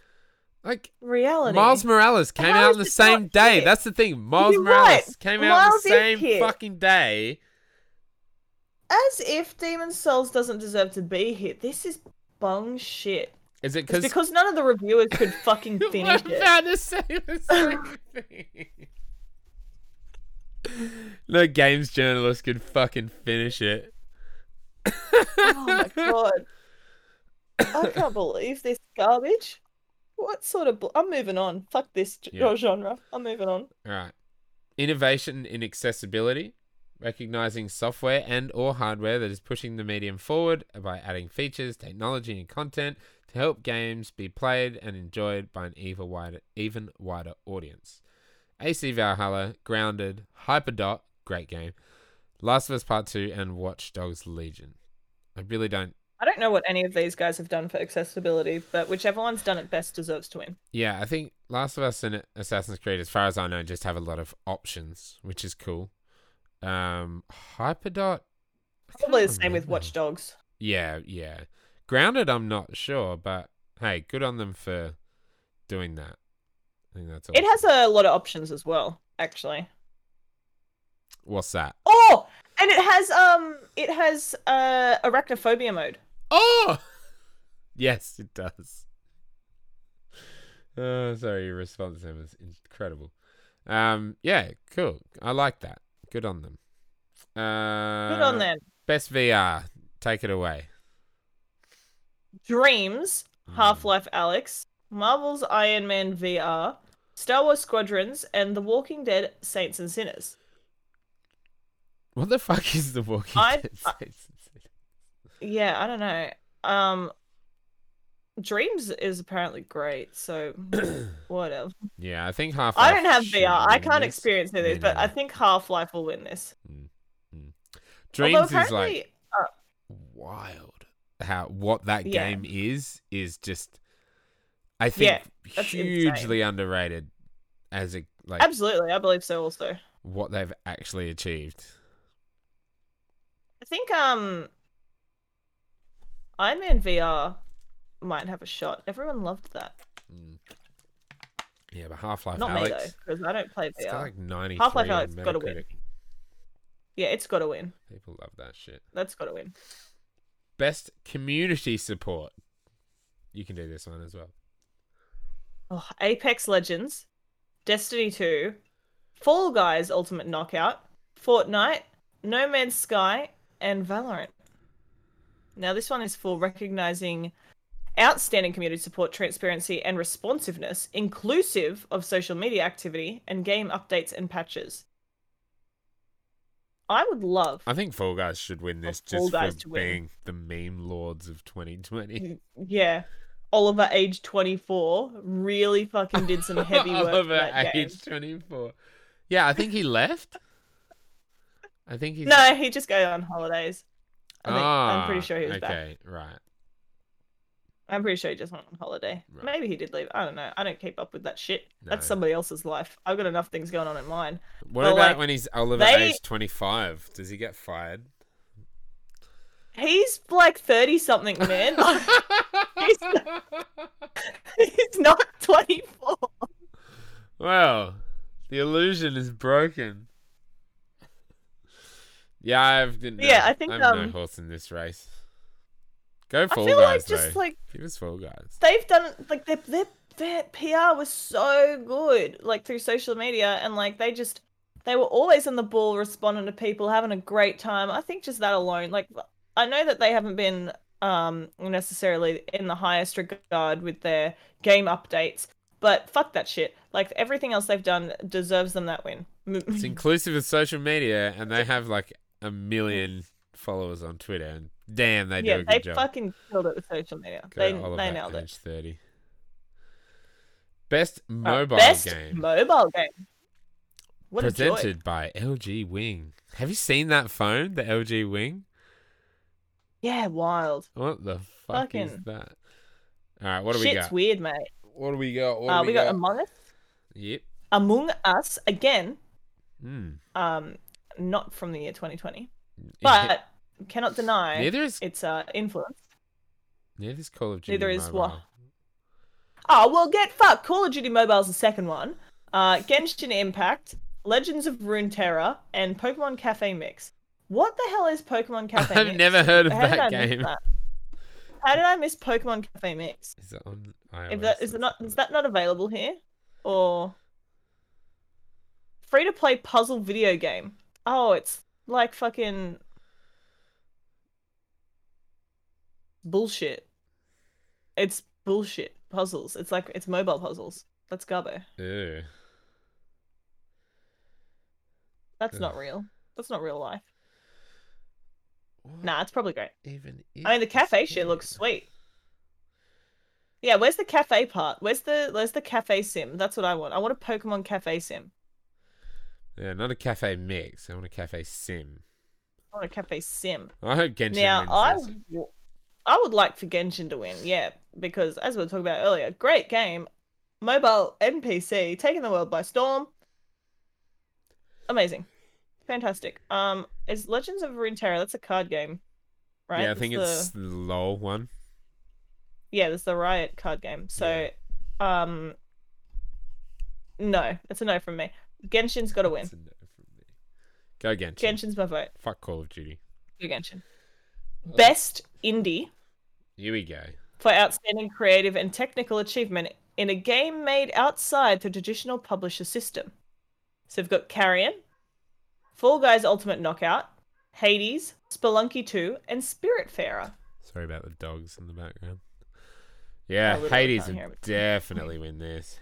Like reality. Miles Morales came How out on the same day. hit? That's the thing. Miles You're Morales right. came out on the same hit. fucking day. As if Demon's Souls doesn't deserve to be here. This is bung shit. Is it because because none of the reviewers could fucking finish it. about the same thing. No games journalist could fucking finish it. Oh my god. I can't believe this garbage. What sort of. Bu- I'm moving on. Fuck this g- Yeah. genre. I'm moving on. All right. Innovation in accessibility, recognizing software and or hardware that is pushing the medium forward by adding features, technology and content to help games be played and enjoyed by an even wider even wider audience. AC Valhalla, Grounded, Hyperdot, great game. Last of Us Part 2 and Watch Dogs Legion. I really don't I don't know what any of these guys have done for accessibility, but whichever one's done it best deserves to win. Yeah, I think Last of Us and Assassin's Creed, as far as I know, just have a lot of options, which is cool. Um, Hyperdot. Probably the same with. Watch Dogs. Yeah, yeah. Grounded, I'm not sure, but hey, good on them for doing that. I think that's all. It has a lot of options as well, actually. What's that? Oh, and it has um, it has uh arachnophobia mode. Oh, yes, it does. Oh, sorry, your response there was incredible. Um, yeah, cool. I like that. Good on them. Uh, Good on them. Best VR. Take it away. Dreams, Hmm. Half Life Alyx, Marvel's Iron Man VR, Star Wars Squadrons, and The Walking Dead Saints and Sinners. What the fuck is the Walking I- Dead? I- Yeah, I don't know. Um, Dreams is apparently great, so whatever. yeah, I think half. Life. I don't have VR. I can't experience any of this, but I think Half Life will win this. Mm, mm. Dreams is like uh, wild. How what that Yeah. game is is just, I think, Yeah, that's hugely underrated as a like absolutely, I believe so. Also, what they've actually achieved. I think um, Iron Man VR might have a shot. Everyone loved that. Mm. Yeah, but Half Life Not me though, because I don't play it's got VR. like ninety Half-Life three on Alyx gotta win. Yeah, it's got to win. People love that shit. That's got to win. Best community support. You can do this one as well. Oh, Apex Legends, Destiny 2, Fall Guys Ultimate Knockout, Fortnite, No Man's Sky, and Valorant. Now, this one is for recognizing outstanding community support, transparency, and responsiveness, inclusive of social media activity and game updates and patches. I would love. I think Fall Guys should win this just for to win. being the meme lords of 2020. Yeah. Oliver, age 24, really fucking did some heavy work. Oliver, age 24. Yeah, I think he left. I think he's. No, he just go on holidays. I think, I'm pretty Ah, sure he was back. Okay, right. I'm pretty sure he just went on holiday. Right. Maybe he did leave. I don't know. I don't keep up with that shit. That's somebody else's life. I've got enough things going on in mine. What But, about like, when he's Oliver they- age 25? Does he get fired? He's like 30 something, man. he's, he's not 24. well, the illusion is broken. Yeah, I've no, Yeah, I think, I'm no um, horse in this race. Go I Fall feel Guys like just though. like Give us Fall Guys. they've done like their their their PR was so good, like through social media, and like they just they were always on the ball, responding to people, having a great time. I think just that alone, like I know that they haven't been um necessarily in the highest regard with their game updates, but fuck that shit. Like everything else they've done deserves them that win. It's inclusive of social media, and they have like a million followers on Twitter, and damn, they do yeah, a good job. Yeah, they fucking killed it with social media. Go they they nailed it. 30. Best Uh, mobile best game mobile game. What a joy. presented by LG Wing. Have you seen that phone, the LG Wing? Yeah, wild. What the fuck is that? All right, what do we Shit's got? weird, mate. What do we got? What Uh, do we got Among Us. Yep. Among Us again. Mm. Um, not from the year 2020, but cannot deny neither is its uh influence. neither is Call of Duty. Neither is what? Oh well, get fucked. Call of Duty Mobile is the second one. Uh, Genshin Impact, Legends of Runeterra, and Pokemon Cafe Mix. What the hell is Pokemon Cafe I've Mix? never heard of How that game. that? How did I miss Pokemon Cafe Mix? Is it on iOS? If that is it not is that not available here? Or free to play puzzle video game. Oh, it's like fucking bullshit. It's bullshit puzzles. It's like it's mobile puzzles. That's gubbo. Ew. That's not real. That's not real life. What Nah, it's probably great. even I mean, the cafe shit looks sweet. Yeah, where's the cafe part? Where's the where's the cafe sim? That's what I want. I want a Pokemon cafe sim. Yeah, not a cafe mix. I want a cafe sim. I want a cafe sim. I hope Genshin Now, wins I, this. w- I would like for Genshin to win, yeah, because as we were talking about earlier, great game, mobile NPC taking the world by storm. Amazing, fantastic. Um, is Legends of Runeterra? That's a card game, right? Yeah, I think the- it's the LOL one. yeah, there's the Riot card game. So, um, no. That's a no from me. Genshin's got to win. A no from me. Go Genshin. Genshin's my vote. Fuck Call of Duty. Go Genshin. Best indie Here we go. for outstanding creative and technical achievement in a game made outside the traditional publisher system. So we've got Carrion, Fall Guys Ultimate Knockout, Hades, Spelunky 2, and Spiritfarer. Sorry about the dogs in the background. Yeah, Hades would definitely win this.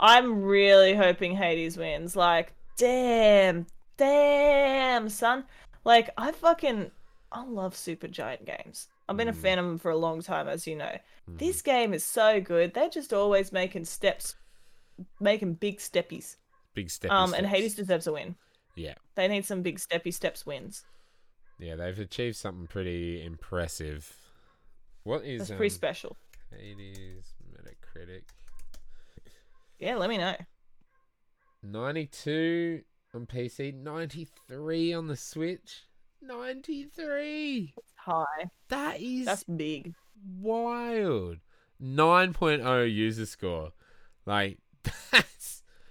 I'm really hoping Hades wins. Like, damn, damn, son. Like, I fucking, I love Supergiant games. I've been a Mm. fan of them for a long time, as you know. Mm. This game is so good. They're just always making steps, making big steppies. Big step. Um, and Hades deserves a win. Yeah. They need some big steppy steps wins. Yeah, they've achieved something pretty impressive. What is That's um, pretty special. Hades Metacritic? Yeah, let me know. 92 on PC, 93 on the Switch. 93. High. That is That's big. wild. 9.0 user score. Like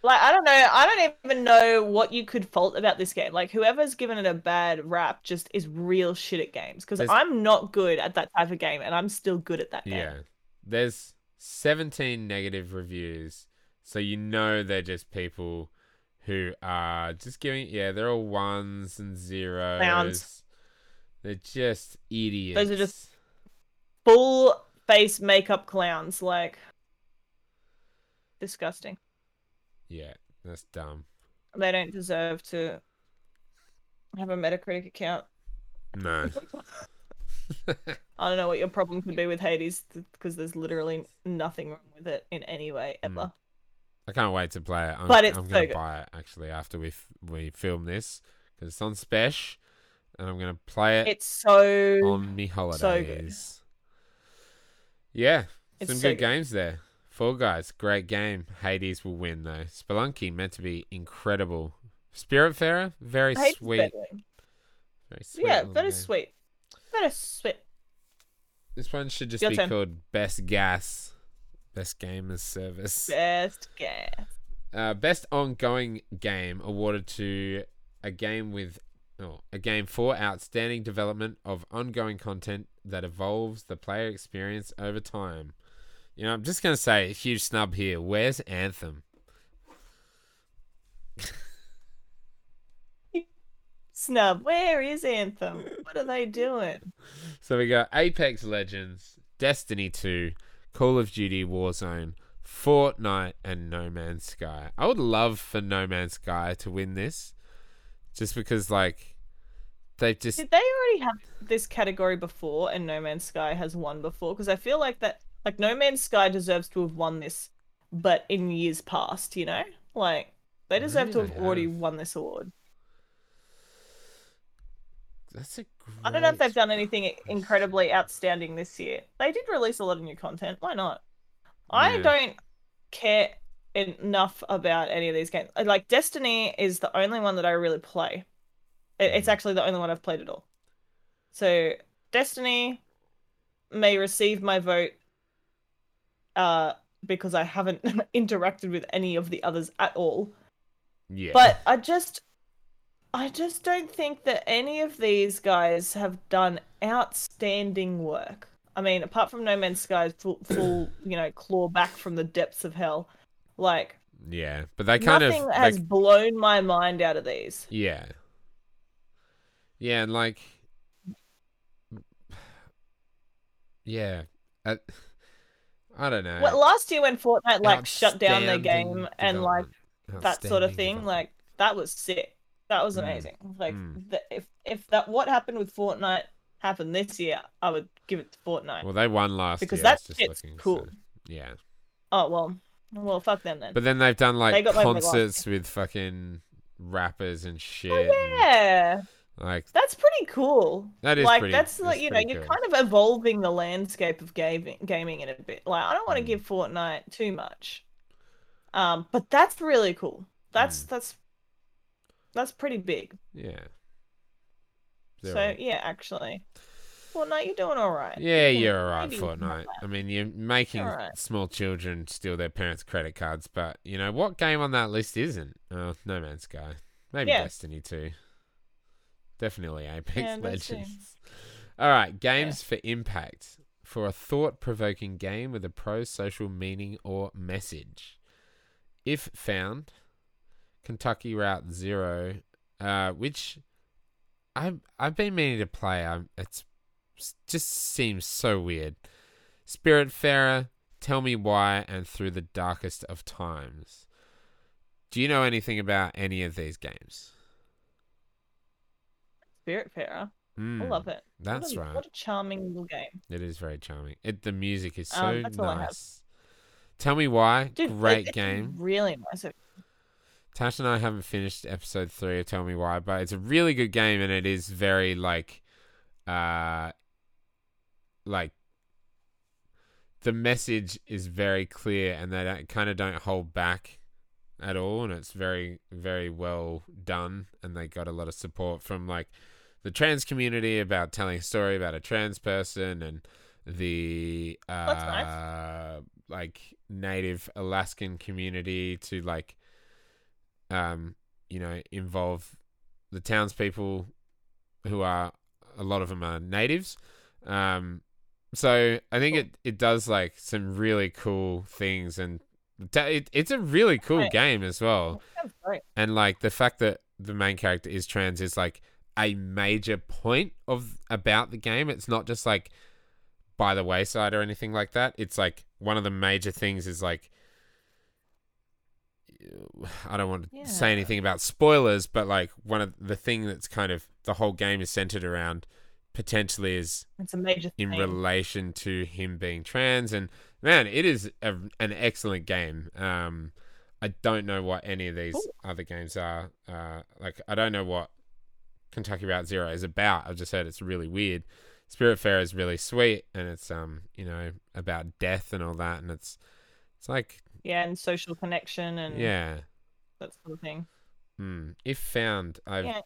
Like I don't know. I don't even know what you could fault about this game. Like whoever's given it a bad rap just is real shit at games. Because I'm not good at that type of game, and I'm still good at that game. yeah. There's 17 negative reviews. So you know they're just people who are just giving yeah, they're all ones and zeros. Clowns. They're just idiots. Those are just- Full face makeup clowns. Like disgusting. Yeah, that's dumb. They don't deserve to have a Metacritic account. No. I don't know what your problem could be with Hades because there's literally nothing wrong with it in any way Mm. ever. I can't wait to play it. I'm, But it's I'm so gonna good. buy it actually after we f- we film this because it's on Spesh, and I'm gonna play it It's so on me holidays. so good. Yeah, It's some so good good. games there. Fall Guys, great game. Hades will win though. Spelunky meant to be incredible. Spiritfarer, very Hades sweet, better. very sweet. Yeah, little very game. sweet. Very sweet. This one should just Your be turn. called Best Gas, Best Game as Service. Best gas. Uh, best ongoing game awarded to a game with oh, a game for outstanding development of ongoing content that evolves the player experience over time. You know, I'm just gonna say a huge snub here. Where's Anthem? Snub. Where is Anthem? What are they doing? So we got Apex Legends, Destiny 2, Call of Duty Warzone, Fortnite, and No Man's Sky. I would love for No Man's Sky to win this, just because like they just Did they already have this category before and No Man's Sky has won before? Because I feel like that like No Man's Sky deserves to have won this, but in years past, you know? Like they deserve to Maybe have already have. won this award. that's a great I don't know if they've done anything incredibly outstanding this year. They did release a lot of new content. Why not? I Yeah. don't care enough about any of these games. Uh, Like Destiny is the only one that I really play. It's Mhm. actually the only one I've played at all. So Destiny may receive my vote uh because I haven't interacted with any of the others at all. Yeah. But I just I just don't think that any of these guys have done outstanding work. I mean, apart from No Man's Sky's full, full you know, claw back from the depths of hell, like yeah, but they kind nothing of has they, blown my mind out of these. yeah. Yeah, and like yeah. Uh, I don't know. Well, last year when Fortnite like shut down their game and like that sort of thing, like that was sick. That was Mm. amazing. Like Mm. the, if if that what happened with Fortnite happened this year, I would give it to Fortnite. Well, they won last Because year. I that was just looking, cool. so, yeah. Oh well, well fuck them then. But then they've done like They got my vote last concerts with fucking rappers and shit. Oh, and, yeah, like that's pretty cool. that is like pretty. that's like you know pretty you're kind of evolving the landscape of gaming gaming in a bit. Like I don't want to Mm. give Fortnite too much, um, but that's really cool. That's Mm. that's that's pretty big. yeah. So Zero. yeah, actually, Fortnite, you're doing all right. Yeah, You can you're alright, Fortnite. I mean, you're making alright. small children steal their parents' credit cards, but you know what game on that list isn't? Oh, No Man's Sky, maybe Yeah. Destiny 2. Definitely Apex Yeah, Legends. All right, games for impact for a thought-provoking game with a pro-social meaning or message. If found, Kentucky Route Zero, uh, which I've I've been meaning to play. I'm, it's just seems so weird. Spirit Spiritfarer, tell me why, and through the darkest of times. Do you know anything about any of these games? Spiritfarer. I Mm, love it. That's what a, right. What a charming little game. It is very charming. It the music is so Um, that's all I have. nice. Tell me why. Dude, Great it's game. Really nice. Tash and I haven't finished episode three of Tell Me Why, but it's a really good game and it is very like uh like the message is very clear and they kind of don't hold back at all and it's very very well done and they got a lot of support from like the trans community about telling a story about a trans person and the uh nice. like native Alaskan community to like um you know involve the townspeople who are a lot of them are natives. Um so I think it, it does like some really cool things and ta- it, it's a really cool game as well. And like the fact that the main character is trans is like a major point of about the game. It's not just like by the wayside or anything like that. It's like one of the major things is like I don't want to say anything about spoilers, but like one of the thing that's kind of the whole game is centered around potentially is It's a major in thing. relation to him being trans. And man it is a, an excellent game. Um i don't know what any of these Ooh. other games are uh like i don't know what kentucky route zero is about i've just heard it's really weird Spiritfarer is really sweet and it's um you know about death and all that and it's it's like yeah, and social connection and yeah that sort of thing. hmm. if found i yeah,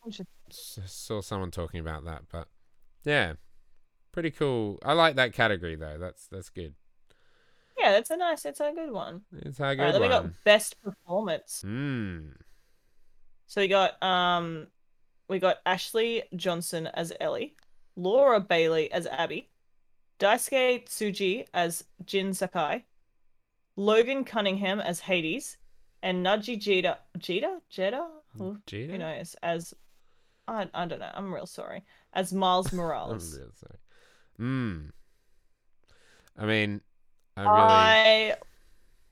saw someone talking about that but yeah pretty cool i like that category though that's that's good Yeah, that's a nice. It's a good one. It's a All right, good then we got best performance. Mm. So we got um, we got Ashley Johnson as Ellie, Laura Bailey as Abby, Daisuke Tsuji as Jin Sakai, Logan Cunningham as Hades, and Naji Jita Jita Jetta who Jada? who knows as I I don't know. I'm real sorry as Miles I'm Morales. real sorry. Mm. I mean, I really. I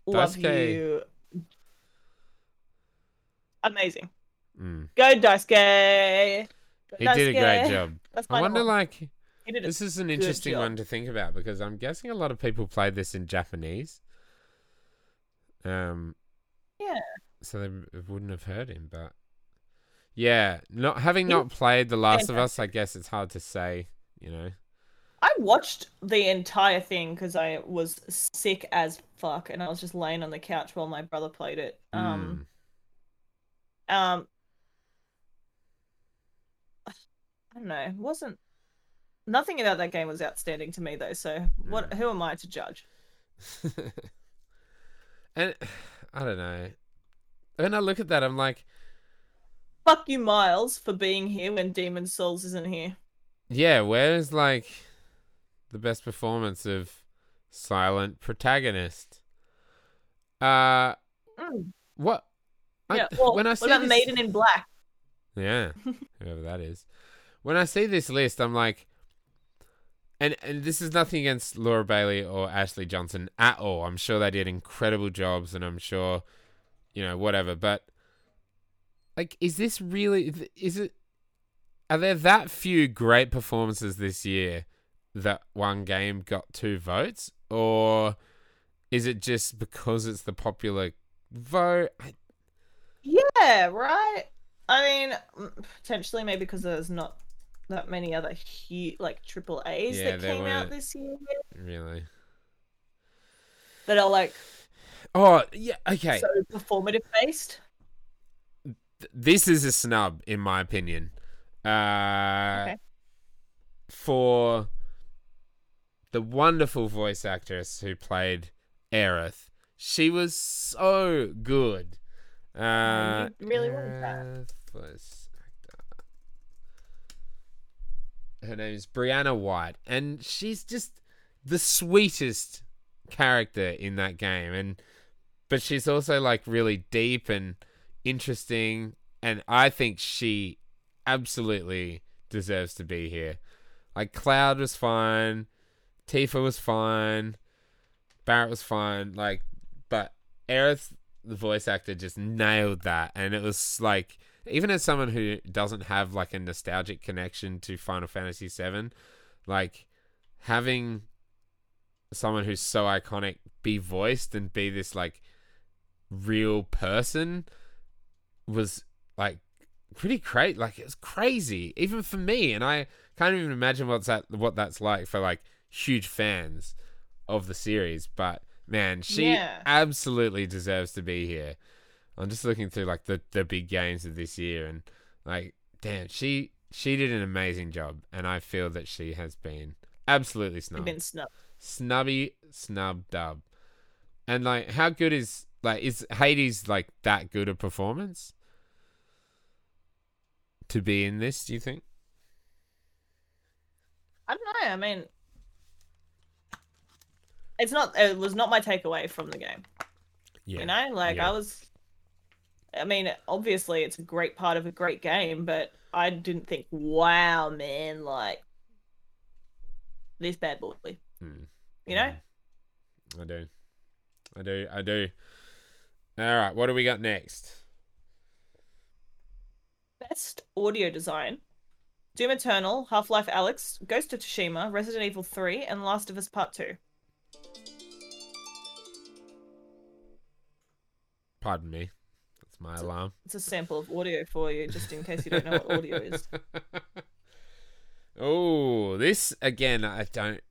love Daisuke- you. Amazing. Mm. Go Daisuke. Go He did a great job. I wonder, one. like, He did a this is an interesting one to think about because I'm guessing a lot of people played this in Japanese. Um. Yeah. So they wouldn't have heard him, but yeah, not having not played The Last of Us. I guess it's hard to say. You know. I watched the entire thing because I was sick as fuck, and I was just laying on the couch while my brother played it. Um, um, I don't know. It wasn't nothing about that game was outstanding to me though. So what? Mm. Who am I to judge? and I don't know. When I look at that, I'm like, Fuck you, Miles, for being here when Demon's Souls isn't here. yeah, where's like the best performance of silent protagonist? Uh, Mm. what? I- Yeah. Well, when I see what about this, Maiden in Black? yeah, whoever that is. When I see this list, I'm like, and and this is nothing against Laura Bailey or Ashley Johnson at all. I'm sure they did incredible jobs, and I'm sure, you know, whatever. But like, is this really? Is it? Are there that few great performances this year that one game got two votes, or is it just because it's the popular vote? I, Yeah, right. I mean, potentially maybe because there's not that many other huge like triple A's Yeah, that came weren't. out this year really. that are like Oh yeah, okay. so performative based. This is a snub in my opinion. Uh, Okay. For the wonderful voice actress who played Aerith. She was so good. Uh, you really was that. Aerith voice actor. Her name is Brianna White, and she's just the sweetest character in that game. And but she's also like really deep and interesting, and I think she absolutely deserves to be here. Like Cloud was fine, Tifa was fine, Barret was fine. Like, but Aerith, the voice actor, just nailed that, and it was like even as someone who doesn't have like a nostalgic connection to Final Fantasy VII, like having someone who's so iconic be voiced and be this like real person was like pretty great. Like it was crazy, even for me, and I can't even imagine what's that what that's like for like huge fans of the series. But man, she Yeah. absolutely deserves to be here. I'm just looking through like the the big games of this year, and like, damn, she she did an amazing job, and I feel that she has been absolutely snubbed been snubbed. snubby snub dub. And like how good is like is Hades like that good a performance? To be in this, do you think? I don't know. I mean, it's not. It was not my takeaway from the game. Yeah. You know, like yeah. I was. I mean, obviously, it's a great part of a great game, but I didn't think, "Wow, man!" Like this bad boy. Mm. You know, Mm. I do. I do. I do. All right, what do we got next? best audio design: Doom Eternal, Half Life Alyx, Ghost of Tsushima, Resident Evil Three, and Last of Us Part Two. Pardon me. That's my alarm. It's a sample of audio for you, just in case you don't know what audio is. oh, this again. I don't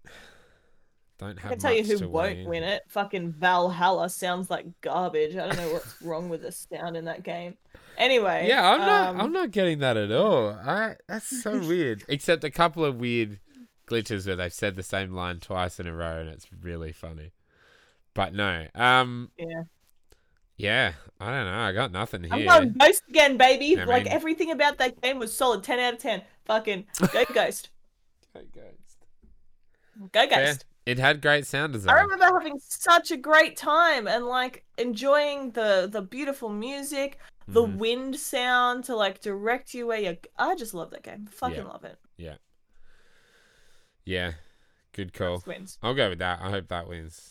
don't have. I can tell you who won't win in. it. Fucking Valhalla sounds like garbage. I don't know what's wrong with the sound in that game. Anyway. Yeah, I'm not. um, I'm not getting that at all. I that's so weird. Except a couple of weird glitches where they've said the same line twice in a row, and it's really funny. But no, um, Yeah. Yeah, I don't know. I got nothing here. I'm going Ghost again, baby. I like mean- everything about that game was solid. Ten out of ten. Fucking go Ghost. Okay, Ghost. Go Fair. Ghost. It had great sound design. I remember having such a great time and like enjoying the the beautiful music, the Mhm. wind sound to like direct you where you. I just love that game. Fucking Yeah. love it. Yeah, Yeah. good call. Ghost wins. I'll go with that. I hope that wins.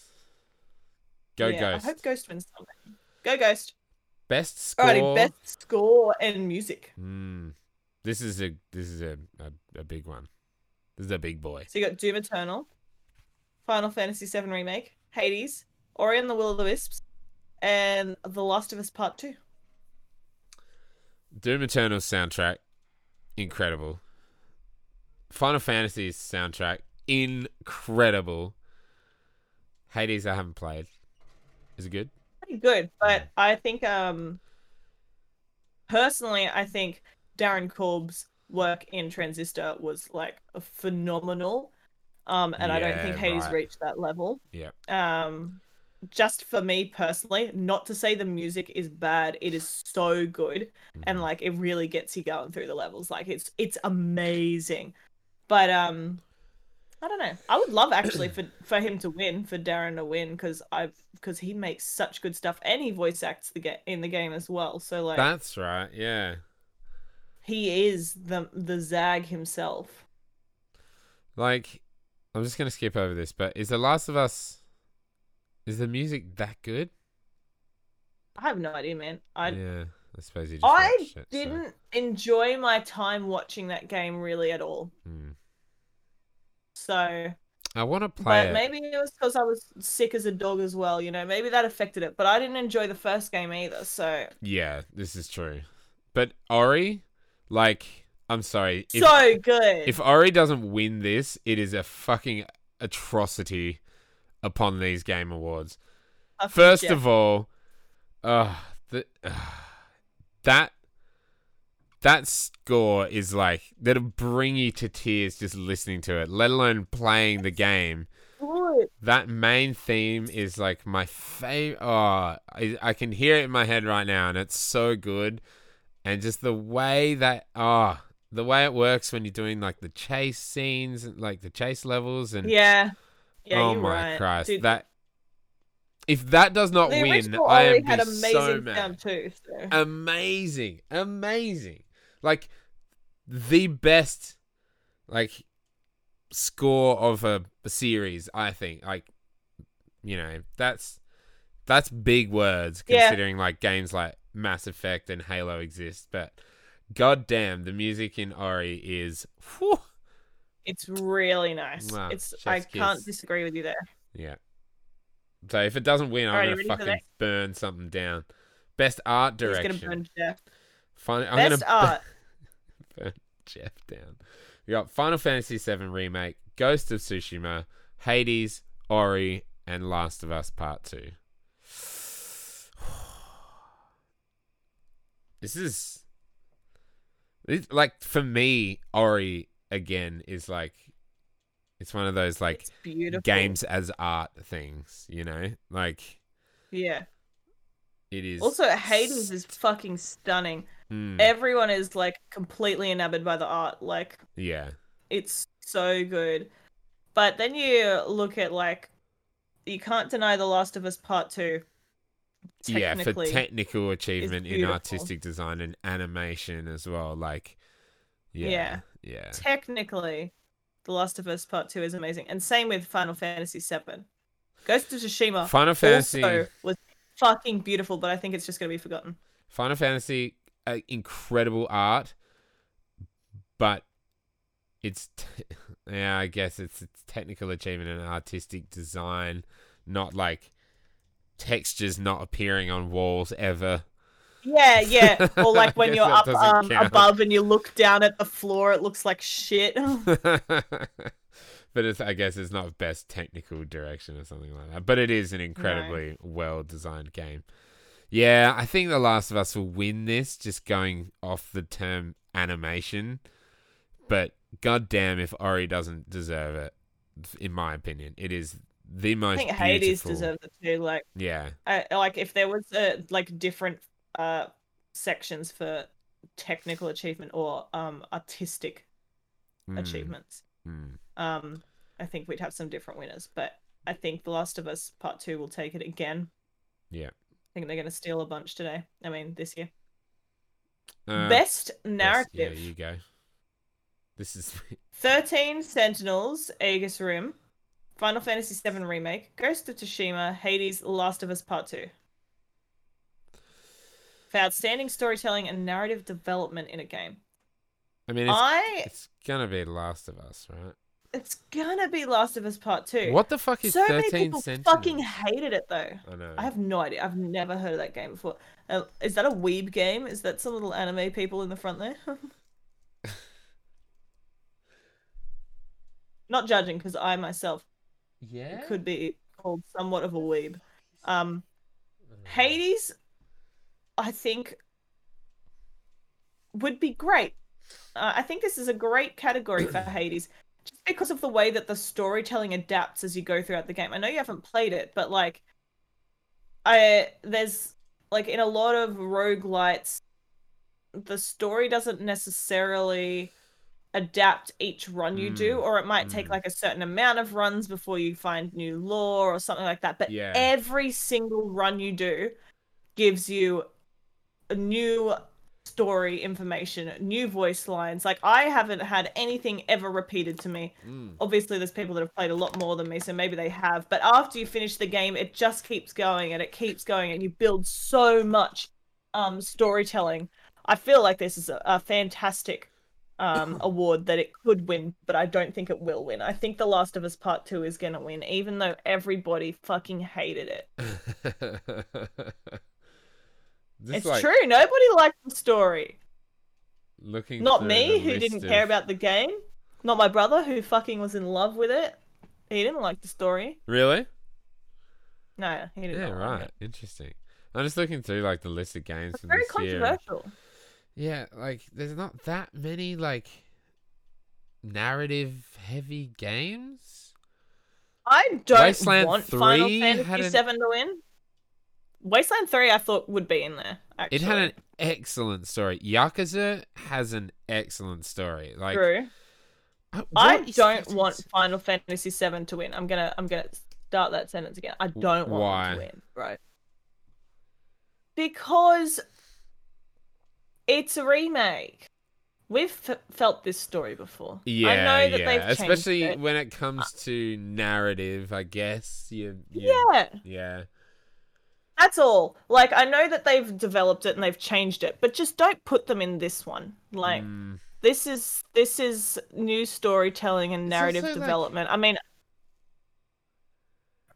Go yeah, Ghost. I hope Ghost wins something. Go Ghost. Best score. Alrighty, best score and music. Hmm. This is a this is a, a a big one. This is a big boy. So you got Doom Eternal, Final Fantasy VII Remake, Hades, Ori and the Will of the Wisps, and The Last of Us Part 2. Doom Eternal soundtrack, incredible. Final Fantasy's soundtrack, incredible. Hades, I haven't played. Is it good? Pretty good, but I think, um, personally, I think Darren Korb's work in Transistor was like phenomenal. Um, and I don't think Yeah, Hades right. reached that level. Yeah. Um, just for me personally, not to say the music is bad, it is so good. and Mhm. like it really gets you going through the levels like it's it's amazing but um i don't know i would love actually for for him to win for darren to win because i've because he makes such good stuff and he voice acts the get in the game as well so like That's right. Yeah. he is the the zag himself Like, I'm just gonna skip over this, but is The Last of Us? Is the music that good? i have no idea man i yeah, I suppose you just i didn't enjoy my time watching that game really at all Hmm. So I want to play But it. maybe it was because I was sick as a dog as well, you know. Maybe that affected it. But I didn't enjoy the first game either, so Yeah, this is true. But Ori, like, I'm sorry. If, so good. if Ori doesn't win this, it is a fucking atrocity upon these game awards. First Geoff. of all, uh, the, that that score is like that'll bring you to tears just listening to it, let alone playing the game. good. That main theme is like my favorite. Oh, I, I can hear it in my head right now, and it's so good. And just the way that oh, the way it works when you're doing like the chase scenes, and like the chase levels, and Yeah. Yeah, oh my right. Christ, Dude, that if that does not the win, I am had amazing so mad. too. So. amazing, amazing. Like the best, like score of a, a series. I think. Like, you know, that's that's big words Yeah. considering like games like Mass Effect and Halo exist. But goddamn, the music in Ori is. whew, It's really nice. Wow, It's I chef's can't disagree with you there. yeah. So if it doesn't win, I'm gonna fucking burn something down. Best art He's direction. gonna burn. Fin- I'm Best gonna art. Burn Geoff down. We got Final Fantasy VII Remake, Ghost of Tsushima, Hades, Ori, and Last of Us Part 2. This is. This, like, for me, Ori, again, is like. It's one of those, like, games as art things, you know? Like, Yeah. it is. Also, Hades is fucking stunning. Mm, Everyone is like completely enamored by the art. Like yeah. it's so good. But then you look at like you can't deny The Last of Us Part Two. yeah for technical achievement in artistic design and animation as well like yeah Yeah. yeah technically, The Last of Us Part Two is amazing, and same with Final Fantasy Seven. Ghost of Tsushima final fantasy was fucking beautiful, but I think it's just gonna be forgotten. final fantasy uh, incredible art but it's t- yeah i guess it's, it's technical achievement and artistic design not like textures not appearing on walls ever Yeah, yeah. Or like when you're up um, above and you look down at the floor, it looks like shit. but it's, I guess it's not best technical direction or something like that. But it is an incredibly well designed game. Yeah, I think The Last of Us will win this just going off the term animation. But goddamn if Ori doesn't deserve it, in my opinion. It is the most I think Hades beautiful- deserves it too. Like, Yeah. I, like if there was uh, like different uh sections for technical achievement or um artistic Mm, achievements, mm. um, I think we'd have some different winners. But I think The Last of Us Part Two will take it again. Yeah. I think they're going to steal a bunch today. I mean, this year. Uh, Best yes, narrative. Yeah, you go. This is 13 Sentinels, Aegis Rim, Final Fantasy VII Remake, Ghost of Tsushima, Hades, Last of Us Part 2. For outstanding storytelling and narrative development in a game. I mean it's, I it's gonna be Last of Us, right? It's gonna be Last of Us Part 2. What the fuck is so many people Sentinels? fucking hated it though. I know. I have no idea. I've never heard of that game before. Uh, is that a weeb game? Is that some little anime people in the front there? Not judging because I myself yeah. could be called somewhat of a weeb. Um, Hades, I think, would be great. Uh, I think this is a great category for Hades, just because of the way that the storytelling adapts as you go throughout the game. I know you haven't played it, but like, I there's like in a lot of roguelites, the story doesn't necessarily adapt each run you do, Mm, or it might take mm. like a certain amount of runs before you find new lore or something like that. But Yeah. every single run you do gives you a new story information, new voice lines. Like I haven't had anything ever repeated to me. Mm. Obviously there's people that have played a lot more than me, so maybe they have. But after you finish the game, it just keeps going and it keeps going and you build so much um storytelling. I feel like this is a, a fantastic um award that it could win, but I don't think it will win. I think The Last of Us Part 2 is going to win even though everybody fucking hated it. Just it's like true. Nobody liked the story. Looking Not me, who didn't of- care about the game. Not my brother, who fucking was in love with it. He didn't like the story. Really? No, he didn't. Yeah, like right. Interesting. I'm just looking through like the list of games It's from very this year. controversial. Yeah, like there's not that many like narrative heavy games. I don't Wasteland want Final Fantasy an- Seven to win. Wasteland Three, I thought would be in there. Actually, It had an excellent story. Yakuza has an excellent story. Like True. uh, I don't want Final Fantasy Seven to win. I'm gonna I'm gonna start that sentence again. I don't want why? to win, right? Because it's a remake. We've f- felt this story before. Yeah, I know that yeah. they've changed Especially it. when it comes to narrative, I guess. You, you, Yeah, yeah. That's all. Like I know that they've developed it and they've changed it, but just don't put them in this one. Like Mm, this is this is new storytelling and It's narrative also, like- development. I mean,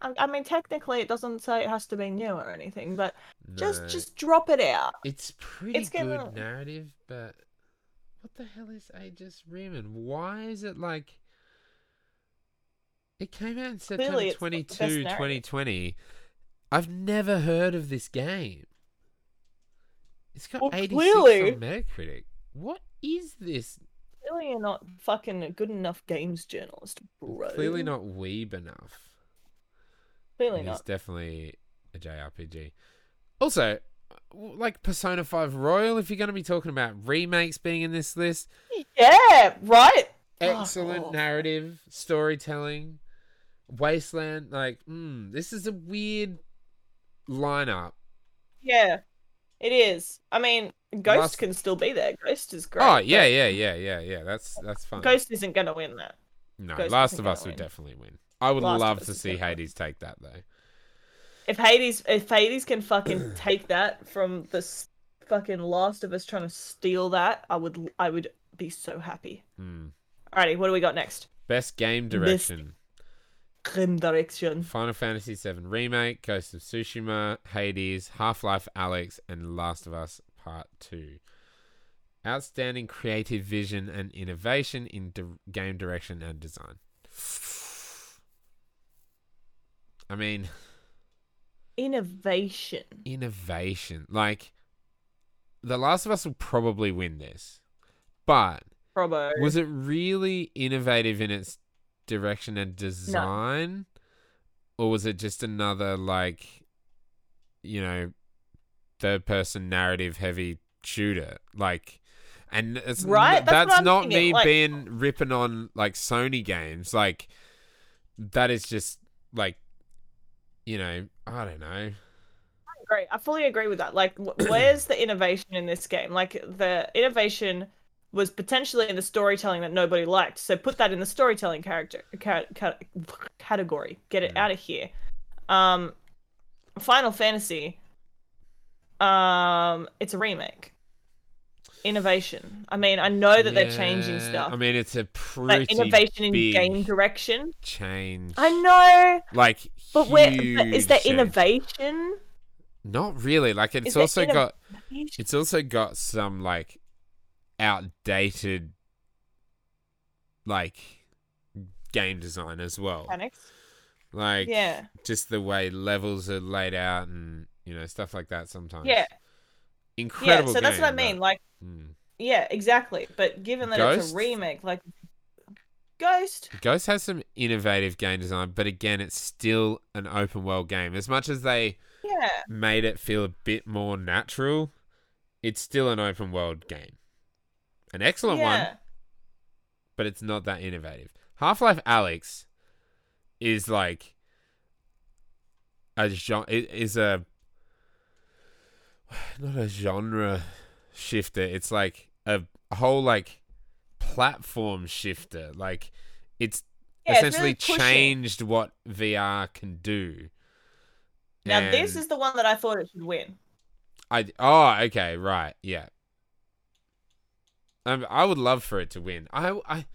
I, I mean, technically, it doesn't say it has to be new or anything, but just no. just drop it out. It's pretty it's good gonna- narrative, but what the hell is Aegis Riemann? Why is it like it came out in September Clearly it's not the 22, 2020. I've never heard of this game. It's got Well, 86 clearly- on Metacritic. What is this? Clearly, you're not fucking a good enough games journalist, bro. Clearly not weeb enough. Clearly It's not. definitely a JRPG. Also, like Persona 5 Royal, if you're going to be talking about remakes being in this list, Yeah, right. excellent Oh. narrative, storytelling, Wasteland. Like, mm, this is a weird lineup. Yeah, it is. I mean, Ghost Last- can still be there. Ghost is great. oh yeah, yeah, yeah, yeah, yeah. That's that's fine. Ghost isn't gonna win that. no, Ghost Last of Us would win. definitely win. I would Last love to see win. Hades take that though. If Hades, if Hades can fucking take that from the fucking Last of Us trying to steal that, I would, I would be so happy. Hmm. Alrighty, what do we got next? Best game Best- Grim Direction. Final Fantasy VII Remake, Ghost of Tsushima, Hades, Half Life Alyx, and Last of Us Part 2. Outstanding creative vision and innovation in di- game direction and design. I mean, Innovation. innovation. Like, The Last of Us will probably win this. But Probo. was it really innovative in its direction and design or was it just another like you know third person narrative heavy shooter like and it's n- Right, that's that's, not thinking, me like- being ripping on like Sony games like that is just like you know I don't know Great. I fully agree with that. Like, where's the innovation in this game? Like, the innovation was potentially in the storytelling that nobody liked. So put that in the storytelling character ca- ca- category. Get it Mm. out of here. Um, Final Fantasy. Um, it's a remake. Innovation. I mean, I know that they're changing stuff. I mean it's a pretty innovation in game direction. change I know, like but where but is there change. innovation? Not really. Like it's Is also inno- got it's also got some like outdated like game design as well. Mechanics. Like Yeah. just the way levels are laid out and you know stuff like that sometimes. Yeah. Incredible yeah, so that's what I mean. but- Like, Hmm. yeah, exactly. But given that it's a remake, like Ghost, Ghost has some innovative game design, but again, it's still an open world game. As much as they yeah, made it feel a bit more natural, it's still an open world game. An excellent one, but it's not that innovative. Half Life Alyx is like a genre is a not a genre shifter. It's like a, whole like platform shifter. Like it's yeah. it's essentially really changed what VR can do. Now this is the one that I thought it should win. I oh okay right yeah. Um, I would love for it to win. I I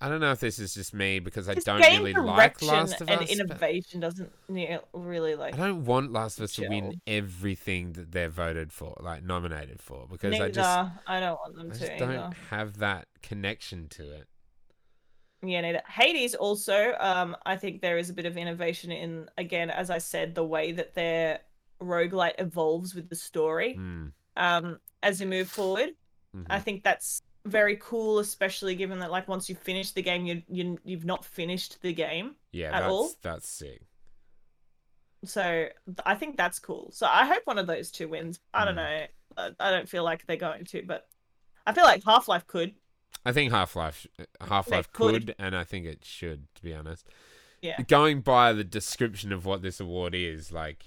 I don't know if this is just me because I don't really like Last of and Us. And innovation doesn't really like. I don't want Last of Us to win everything that they're voted for, like nominated for, because Neither, I just I don't want them I to just either. don't have that connection to it. Yeah, neither. Hades also, um, I think there is a bit of innovation in again, as I said, the way that their roguelite evolves with the story. Mm, Um, as you move forward. Mhm. I think that's very cool, especially given that like once you finish the game, you you you've not finished the game. Yeah, At that's all? that's sick. So I think that's cool. So I hope one of those two wins. I don't Mm. know. I, I don't feel like they're going to, but I feel like Half Life could. I think Half Life Half Life could. could, and I think it should. To be honest, Yeah. Going by the description of what this award is, like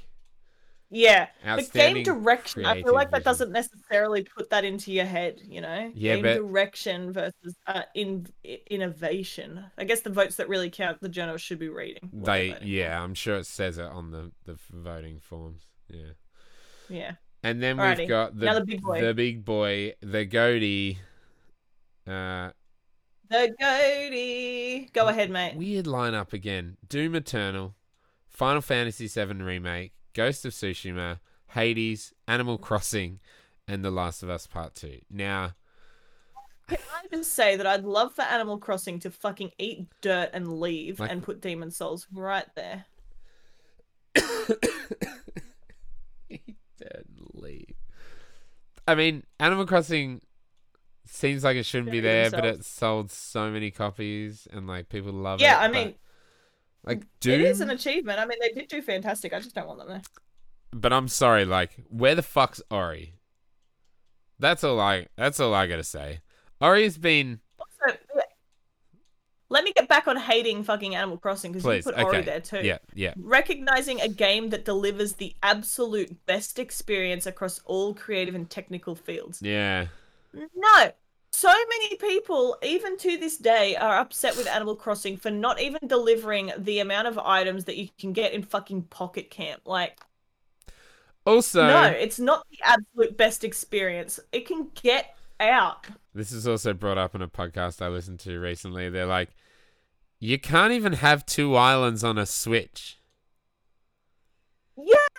Yeah. But game direction, I feel like that vision. doesn't necessarily put that into your head, you know? Yeah, game but- direction versus uh, in innovation. I guess the votes that really count, the journalists should be reading. voting yeah, I'm sure it says it on the the voting forms. Yeah. Yeah. And then Alrighty, we've got the the big boy. the big boy, the GOTY. Uh, The GOTY. Go ahead, mate. weird lineup again: Doom Eternal, Final Fantasy VII Remake, Ghost of Tsushima, Hades, Animal Crossing, and The Last of Us Part Two. Now, Can I just say that I'd love for Animal Crossing to fucking eat dirt and leave Like- and put Demon's Souls right there. Dead leave. I mean, Animal Crossing seems like it shouldn't be there, but it sold so many copies and like people love it. Yeah, I mean, like Doom. it is an achievement. I mean, they did do fantastic. I just don't want them there. But I'm sorry, like, where the fuck's Ori? That's all I. That's all I gotta say. Ori's been Also, let me get back on hating fucking Animal Crossing because you put Okay. Ori there too. Yeah, yeah. Recognizing a game that delivers the absolute best experience across all creative and technical fields. Yeah. No. So many people, even to this day, are upset with Animal Crossing for not even delivering the amount of items that you can get in fucking Pocket Camp. Like, Also, no, it's not the absolute best experience. It can get out. this is also brought up in a podcast I listened to recently. They're like, you can't even have two islands on a Switch.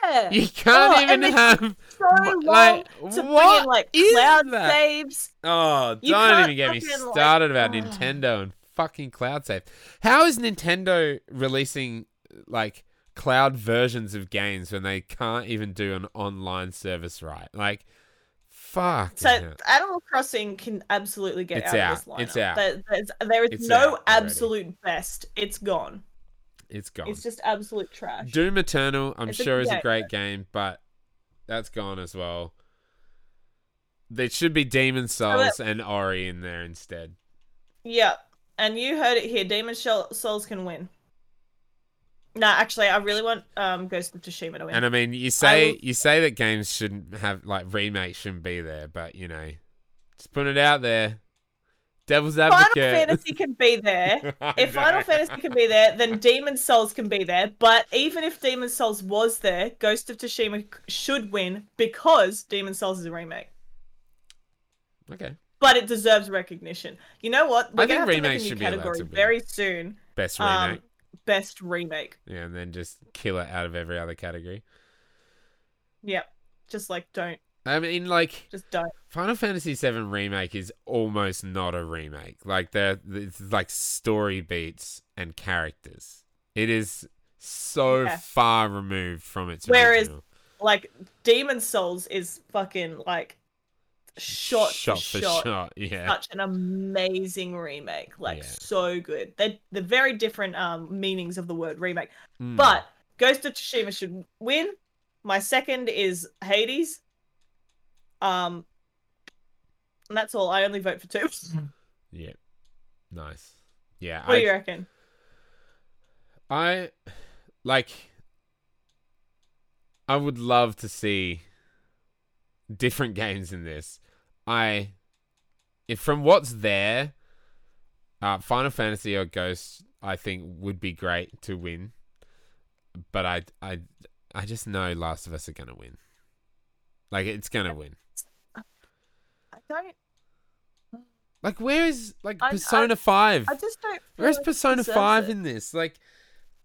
Yeah. You can't Oh, even have. so long like, to what in like is cloud that? saves. Oh, You don't even get me fucking, like- started about Ugh. Nintendo and fucking cloud save. How is Nintendo releasing like cloud versions of games when they can't even do an online service right? Like, fuck. So hell. Animal Crossing can absolutely get It's out, out. of this lineup. It's out. There, there's, It's no absolute best. It's gone. It's gone. It's just absolute trash. Doom Eternal, I'm It's sure, good is a game, great game, but that's gone as well. There should be Demon's Souls and Ori in there instead. Yeah, and you heard it here. Demon's Souls can win. No, actually, I really want um, Ghost of Tsushima to win. And I mean, you say will- you say that games shouldn't have like remakes shouldn't be there, but you know, just put it out there. Devil's Final. Fantasy can be there. If Final. Fantasy can be there, then Demon's Souls can be there. But even if Demon's Souls was there, Ghost of Tsushima should win because Demon's Souls is a remake. okay, But it deserves recognition. You know what? We're I think have to make remakes should be allowed category to very soon. best remake. Um, best remake. yeah, and then just kill it out of every other category. Yeah, just like don't, I mean, like just don't. Final Fantasy VII remake is almost not a remake. Like it's like story beats and characters. It is so Yeah. far removed from its Whereas- original. Like Demon's Souls is fucking like shot, shot for for shot. shot. Yeah, Such an amazing remake, like Yeah. so good. They're, they're very different um meanings of the word remake. Mm. But Ghost of Tsushima should win. My second is Hades. Um, and that's all. I only vote for two. yeah, nice. Yeah, what I, do you reckon? I like. I would love to see different games in this. I, if from what's there, uh, Final Fantasy or Ghost, I think would be great to win. But I, I, I just know Last of Us are gonna win. Like it's gonna win. I don't. Like where is like I- I- Persona Five? I just don't. Where's like Persona Five it. in this? Like,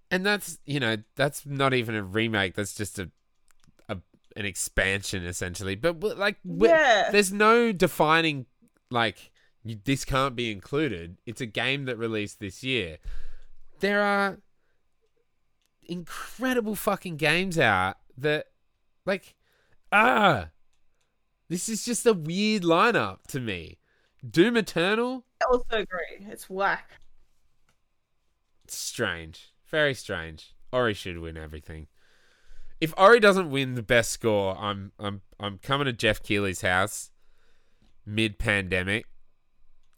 and that's you know that's not even a remake. That's just a, a an expansion essentially. But like, Yeah. there's no defining like you, this can't be included. It's a game that released this year. There are incredible fucking games out that like ah this is just a weird lineup to me. Doom Eternal I also agree. It's whack. strange. Very strange. Ori should win everything. If Ori doesn't win the best score, I'm I'm I'm coming to Geoff Keighley's house mid pandemic.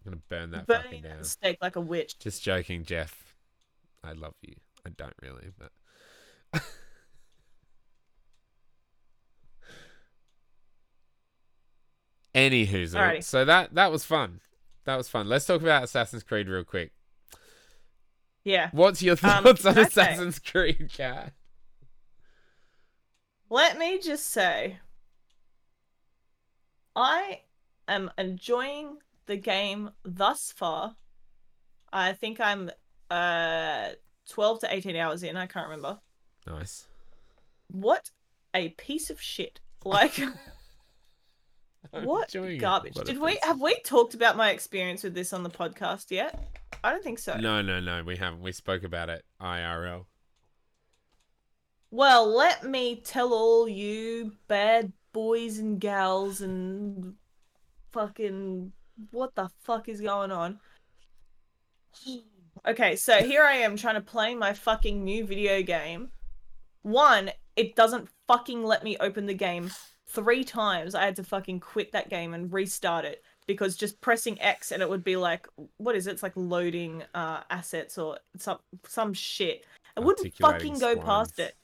I'm gonna burn that fucking Burning down. the stake like a witch. Just joking, Geoff. I love you. I don't really, but Anywho, Alrighty. so that that was fun. That was fun. Let's talk about Assassin's Creed real quick. Yeah. What's your Um, thoughts on okay. Assassin's Creed, Cat? Let me just say, I am enjoying the game thus far. I think I'm uh 12 to 18 hours in. I can't remember. Nice. What a piece of shit! Like what garbage? Did we have we talked about my experience with this on the podcast yet? I don't think so. No, no, no. We haven't. We spoke about it IRL. Well, let me tell all you bad boys and gals and fucking what the fuck is going on? Okay, so here I am trying to play my fucking new video game. One, it doesn't fucking let me open the game. Three times I had to fucking quit that game and restart it because just pressing X and it would be like, what is it? It's like loading uh, assets or some some shit. I wouldn't fucking go past it.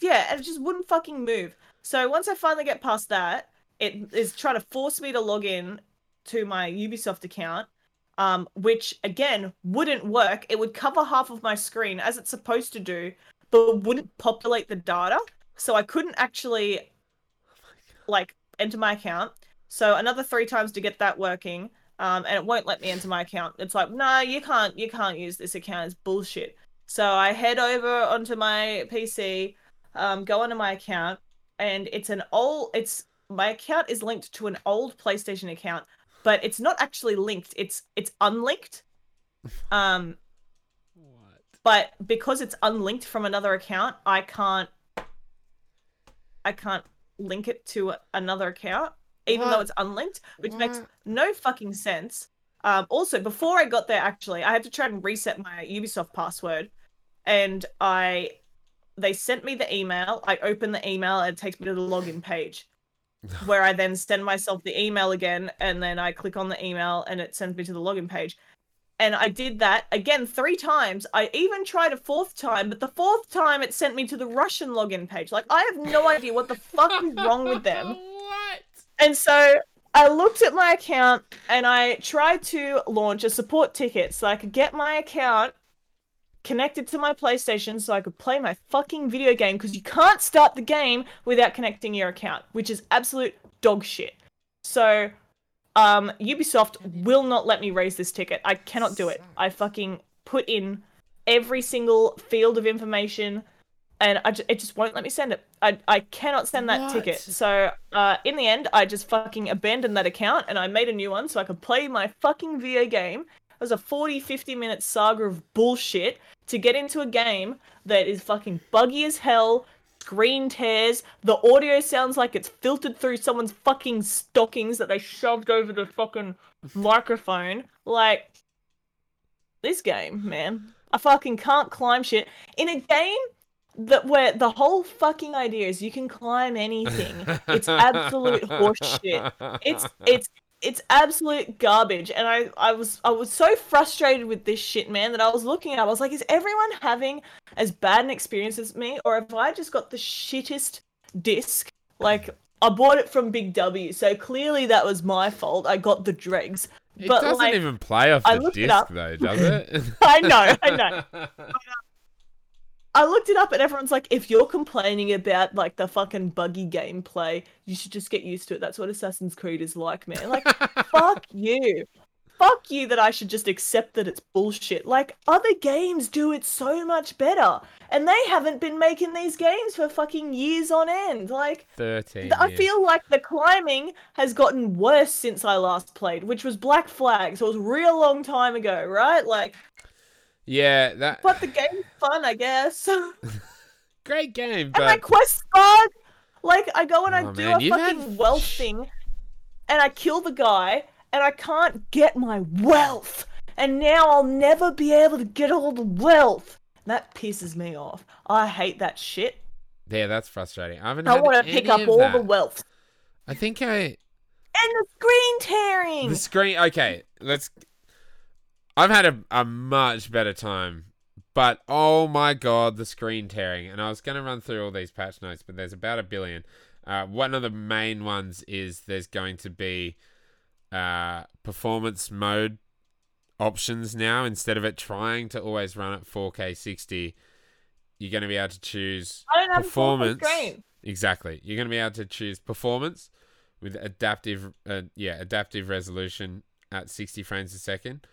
Yeah, and it just wouldn't fucking move. So once I finally get past that, it is trying to force me to log in to my Ubisoft account, um, which again wouldn't work. It would cover half of my screen as it's supposed to do, but wouldn't populate the data. So I couldn't actually like enter my account. So another three times to get that working. Um, and it won't let me enter my account. It's like, no, you can't, you can't use this account. It's bullshit. So I head over onto my PC, um, go onto my account, and it's an old. It's my account is linked to an old PlayStation account, but it's not actually linked. It's it's unlinked. Um, What? but because it's unlinked from another account, I can't I can't link it to another account, even though it's unlinked, which makes no fucking sense. Um, also, before I got there, actually, I had to try and reset my Ubisoft password, and I they sent me the email. I open the email, and it takes me to the login page, where I then send myself the email again, and then I click on the email, and it sends me to the login page. And I did that again three times. I even tried a fourth time, but the fourth time it sent me to the Russian login page. Like I have no idea what the fuck is wrong with them. What? And so I looked at my account and I tried to launch a support ticket so I could get my account connected to my PlayStation so I could play my fucking video game because you can't start the game without connecting your account, which is absolute dog shit. So um Ubisoft will not let me raise this ticket. I cannot do it. I fucking put in every single field of information and I ju- it just won't let me send it. I, I cannot send that What? ticket. So uh, in the end, I just fucking abandoned that account and I made a new one so I could play my fucking video game. It was a 40, 50 minute saga of bullshit to get into a game that is fucking buggy as hell, screen tears, the audio sounds like it's filtered through someone's fucking stockings that they shoved over the fucking microphone. Like, this game, man. I fucking can't climb shit. In a game that where the whole fucking idea is you can climb anything. It's absolute horseshit. It's it's it's absolute garbage. And I I was I was so frustrated with this shit, man, that I was looking at. I was like, is everyone having as bad an experience as me, or have I just got the shittest disc? Like I bought it from Big W, so clearly that was my fault. I got the dregs. It But, doesn't like, even play off the disc though, does it? I know, I know. I looked it up and everyone's like, if you're complaining about like the fucking buggy gameplay, you should just get used to it. That's what Assassin's Creed is like, man. Like, fuck you. Fuck you that I should just accept that it's bullshit. Like, other games do it so much better. And they haven't been making these games for fucking years on end. Like, Thirteen. I feel like the climbing has gotten worse since I last played, which was Black Flag, so it was a real long time ago, right? Like, Yeah, that but the game's fun, I guess. great game, but my quest bug, like I go and I Oh, do man, a fucking had- wealth thing, and I kill the guy, and I can't get my wealth, and now I'll never be able to get all the wealth. That pisses me off. I hate that shit. Yeah, that's frustrating. I haven't. I want to pick up all that. the wealth I think I and the screen tearing. the screen. Okay, let's. I've had a, a much better time, but oh my god, the screen tearing! And I was going to run through all these patch notes, but there's about a billion. Uh, one of the main ones is there's going to be uh, performance mode options now instead of it trying to always run at 4K 60. You're going to be able to choose I don't have performance. Exactly. You're going to be able to choose performance with adaptive, uh, yeah, adaptive resolution at 60 frames a second,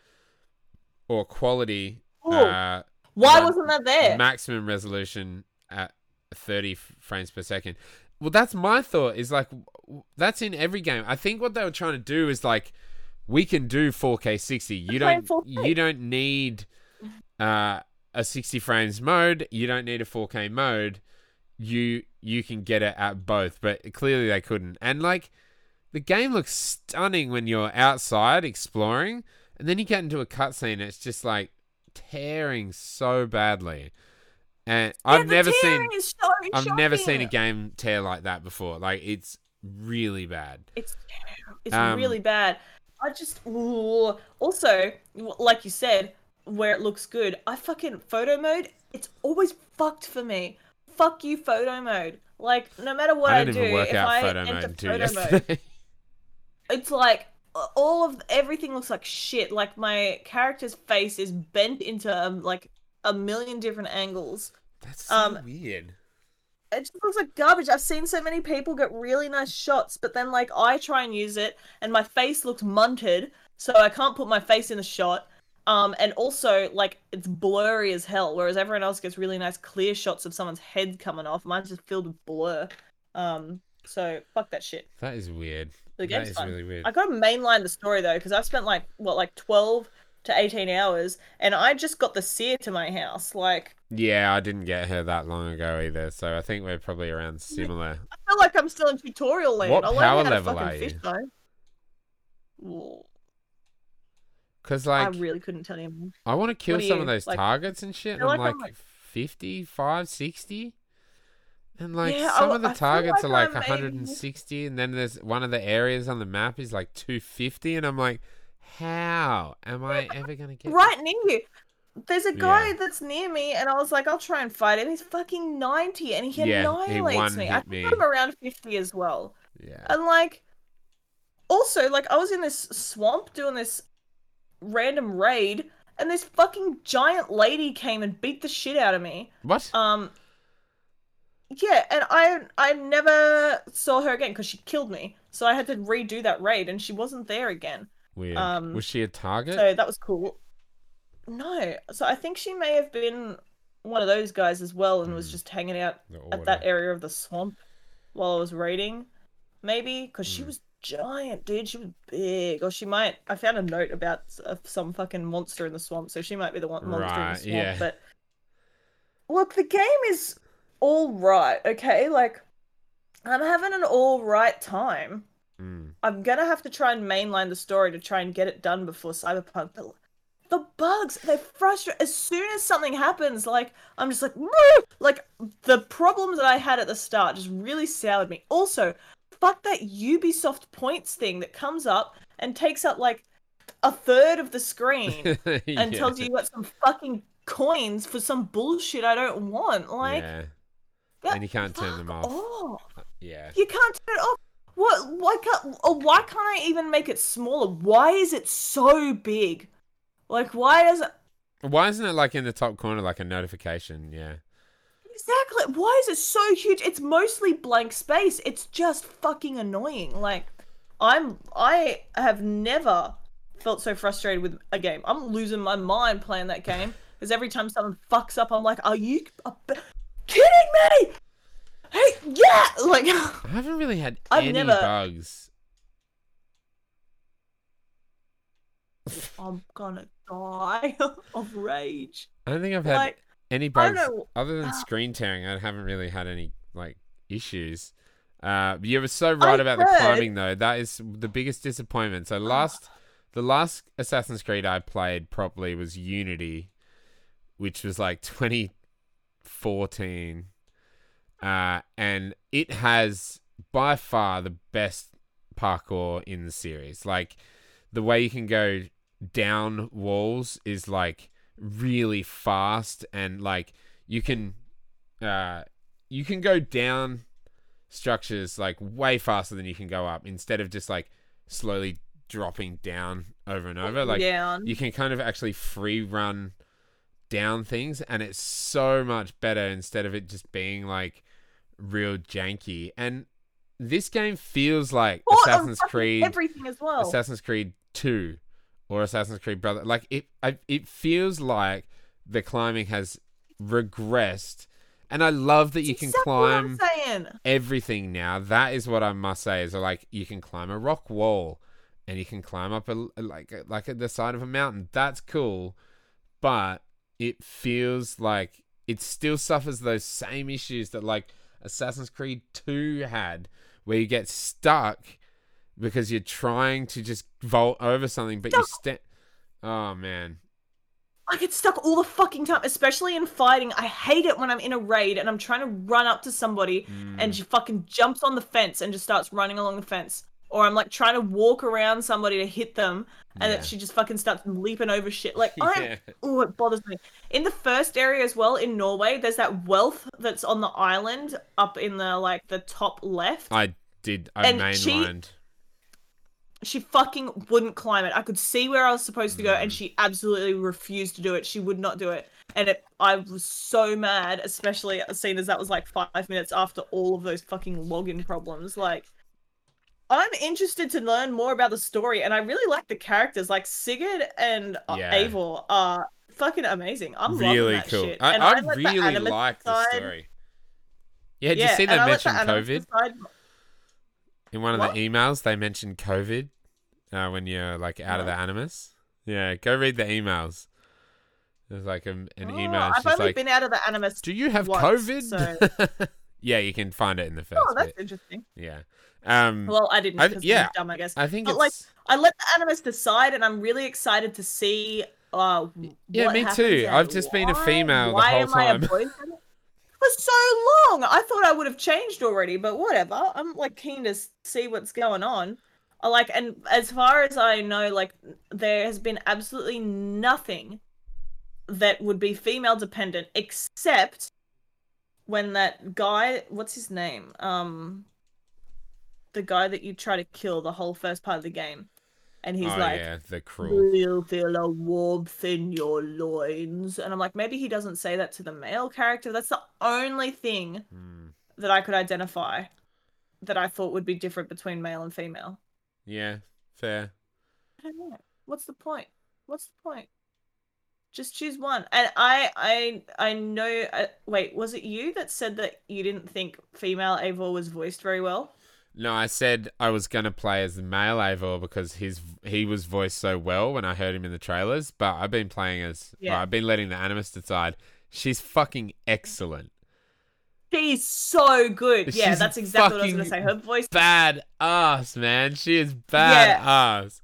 or quality, uh, Why ma- wasn't that there? maximum resolution at 30 f- frames per second. Well, that's my thought. Is like that's in every game. I think what they were trying to do is like we can do 4K 60. You don't you don't need uh, a 60 frames mode. You don't need a 4K mode. You you can get it at both, but clearly they couldn't. And like the game looks stunning when you're outside exploring, and then you get into a cutscene. It's just like tearing so badly. And I've never seen so I've never seen a game tear like that before. Like it's really bad. It's it's Um, really bad. I just ooh. also like you said, where it looks good. I fucking photo mode. It's always fucked for me. Fuck you, photo mode. Like no matter what I I, do, if out I photo enter photo mode, it's like all of everything looks like shit. Like my character's face is bent into um, like a million different angles. That's so Um, weird. it just looks like garbage. I've seen so many people get really nice shots, but then like I try and use it, and my face looks munted, so I can't put my face in the shot. Um, and also like it's blurry as hell, whereas everyone else gets really nice clear shots of someone's head coming off. Mine's just filled with blur. Um, so fuck that shit. That is weird. The game's is fun. really weird. I gotta mainline the story though, because I've spent like what like twelve to eighteen hours, and I just got the seer to my house. Like Yeah, I didn't get her that long ago either, so I think we're probably around similar. I feel like I'm still in tutorial land. What I learned power level are you? fish, though. Whoa, Because like I really couldn't tell you. I want to kill some you- of those like- targets and shit. And I'm like like, I'm, like- 55, 60. And like Yeah, some I- of the I targets like are like I'm maybe- 160, and then there's one of the areas on the map is like 250, and I'm like, how am I ever gonna get Right near you. There's a guy Yeah. that's near me, and I was like, I'll try and fight him. He's fucking 90, and he Yeah, he annihilates me. I think I'm around 50 as well. Yeah, And like, also, like, I was in this swamp doing this random raid, and this fucking giant lady came and beat the shit out of me. what? Um, yeah, and I I never saw her again because she killed me. So I had to redo that raid, and she wasn't there again. Weird. um, Was she a target? So that was cool. No, so I think she may have been one of those guys as well, and was Hmm. just hanging out at that area of the swamp while I was raiding, maybe because she Hmm. was giant, dude. She was big, or she might. I found a note about some fucking monster in the swamp, so she might be the one monster in the swamp. yeah. But look, the game is all right. Okay, like I'm having an all right time. Mm. I'm gonna have to try and mainline the story to try and get it done before Cyberpunk. But the bugs, they frustrate. As soon as something happens, like I'm just like, "Woo!" like the problems that I had at the start just really soured me. Also, fuck that Ubisoft points thing that comes up and takes up like a third of the screen and tells you you got some fucking coins for some bullshit I don't want. Like, yeah, and you can't turn them off. off. Uh, yeah. You can't turn it off. What? Why can't? Or why can't I even make it smaller? Why is it so big? Like, why does it? Why isn't it like in the top corner, like a notification? Yeah. Exactly. Why is it so huge? It's mostly blank space. It's just fucking annoying. Like, I'm. I have never felt so frustrated with a game. I'm losing my mind playing that game because every time someone fucks up, I'm like, "Are you kidding me?" Hey, yeah. Like, I haven't really had I've any never- bugs. I'm gonna die of rage. I don't think I've had Like, any I bugs don't other than Ah. screen tearing. I haven't really had any like issues. Uh, you were so right I about the heard- climbing though. That is the biggest disappointment. So last, the last Assassin's Creed I played properly was Unity, which was like 2014, uh, and it has by far the best parkour in the series. Like the way you can go down walls is like really fast, and like you can, uh, you can go down structures like way faster than you can go up instead of just like slowly dropping down over and over. Like down. you can kind of actually free run down things and it's so much better instead of it just being like real janky and this game feels like Or, Assassin's Creed Everything as well. Assassin's Creed 2 or Assassin's Creed Brother like it I, it feels like the climbing has regressed and I love that you can exactly climb everything now. That is what I must say is like you can climb a rock wall and you can climb up a like like at the side of a mountain. That's cool, but it feels like it still suffers those same issues that like Assassin's Creed 2 had where you get stuck because you're trying to just vault over something but you stand Oh man. I get stuck all the fucking time, especially in fighting. I hate it when I'm in a raid and I'm trying to run up to somebody Mm. and she fucking jumps on the fence and just starts running along the fence. Or I'm like trying to walk around somebody to hit them and Yeah. then she just fucking starts leaping over shit. Like I'm Yeah. oh it bothers me. In the first area as well, in Norway, there's that wealth that's on the island up in the like the top left. I did I And she- mainlined. she fucking wouldn't climb it. I could see where I was supposed to go, Mm. and she absolutely refused to do it. She would not do it, and it, I was so mad, especially seeing as that was like five minutes after all of those fucking login problems. Like, I'm interested to learn more about the story, and I really like the characters. Like Sigurd and Yeah. Are fucking amazing. I'm really that cool. shit. I, I, the really anime like the story. Yeah, did yeah, you see they I let the mentioned COVID side- in one of What? the emails? They mentioned COVID uh, when you're like out of the animus. Yeah, go read the emails. There's like a, an Oh, email. I've only like, been out of the animus. do you have once, COVID? yeah, you can find it in the first Oh, that's bit. interesting. Yeah. Um, Well, I didn't. I- yeah, dumb, I guess. I think but, it's like, I let the animus decide, and I'm really excited to see. Uh, Yeah, me too. I've just been a female the Why whole am I a time. For so long, I thought I would have changed already, but whatever. I'm like keen to see what's going on. I like, and as far as I know, like there has been absolutely nothing that would be female dependent, except when that guy, what's his name? Um, the guy that you try to kill the whole first part of the game, and he's oh like, yeah, the cruel. "Do you feel a warmth in your loins?" And I'm like, maybe he doesn't say that to the male character. That's the only thing Hmm. that I could identify that I thought would be different between male and female. Yeah, fair. I don't know. What's the point? What's the point? Just choose one. And I, I, I know. Uh, wait, was it you that said that you didn't think female Eivor was voiced very well? No, I said I was gonna play as the male Eivor because his he was voiced so well when I heard him in the trailers. But I've been playing as Yeah. well, I've been letting the animus decide. She's fucking excellent. She's so good. Yeah, that's exactly what I was gonna say. Her voice, Bad ass, man. She is bad ass.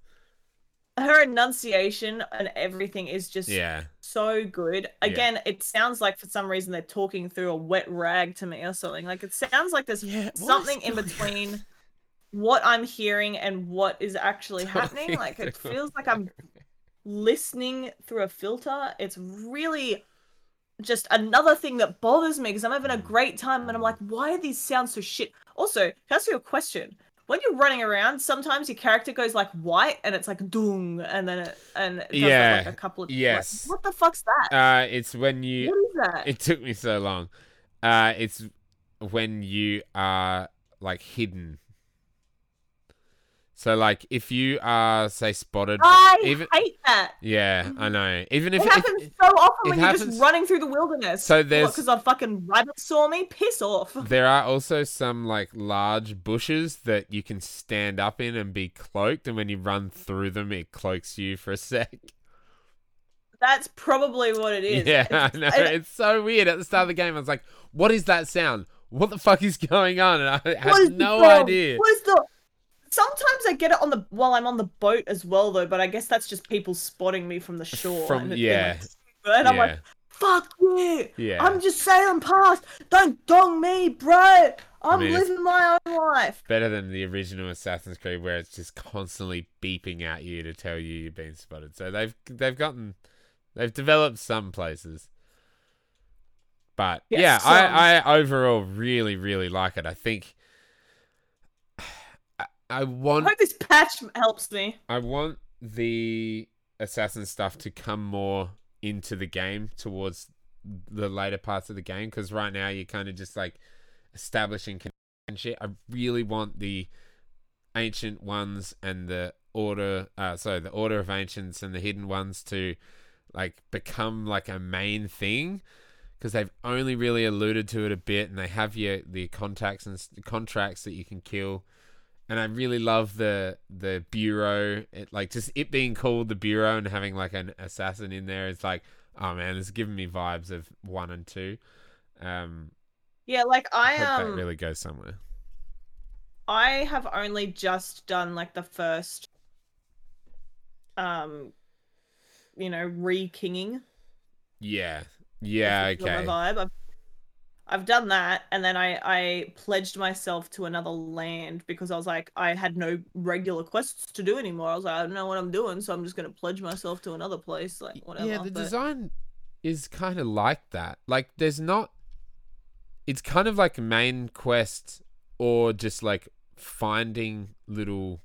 her enunciation, and everything is just Yeah. So good. Again, it sounds like for some reason they're talking through a wet rag to me or something. Like it sounds like there's Yeah, something in between what I'm hearing and what is actually happening. Like it feels like I'm listening through a filter. It's really just another thing that bothers me because I'm having a Mm. great time and I'm like, why are these sounds so shit? Also, can I ask you a question? When you're running around, sometimes your character goes like white and it's like doom and then it and it Yeah, like a couple of like, yes. what the fuck's that? Uh, it's when you. what is that? It took me so long. Uh, it's when you are like hidden. So like if you are say spotted, I even hate that. yeah, I know. Even if, It if happens so often when you're happens- just running through the wilderness. So there's- because a fucking rabbit saw me. Piss off. there are also some like large bushes that you can stand up in and be cloaked, and when you run through them, it cloaks you for a sec. That's probably what it is. Yeah, It's- I know. It's so weird. At the start of the game, I was like, "What is that sound? What the fuck is going on?" And I had no idea. What is the? Sometimes I get it on the while I'm on the boat as well, though. But I guess that's just people spotting me from the shore. From- and yeah. and I'm yeah. like, fuck you. Yeah. I'm just sailing past. Don't dong me, bro. I'm mean, living my own life. better than the original Assassin's Creed where it's just constantly beeping at you to tell you you've been spotted. So they've they've gotten they've developed some places. But Yes, yeah, some. I, I overall really, really like it. I think I, I I want hope this patch helps me. I want the assassin stuff to come more into the game towards the later parts of the game because right now you're kind of just like establishing con- and shit. I really want the ancient ones and the order, uh, so the order of ancients and the hidden ones to like become like a main thing because they've only really alluded to it a bit and they have your the contacts and contracts that you can kill and I really love the the bureau. It like just it being called the bureau and having like an assassin in there. It's like, oh man, it's giving me vibes of one and two. Um, Yeah, like I I hope um that really goes somewhere. I have only just done like the first um you know, re-kinging. Yeah, yeah, if you feel okay. vibe. I've, I've done that and then I I pledged myself to another land because I was like I had no regular quests to do anymore. I was like I don't know what I'm doing, so I'm just going to pledge myself to another place like whatever. Yeah, the but- design is kind of like that. Like, there's not. It's kind of like main quest or just like finding little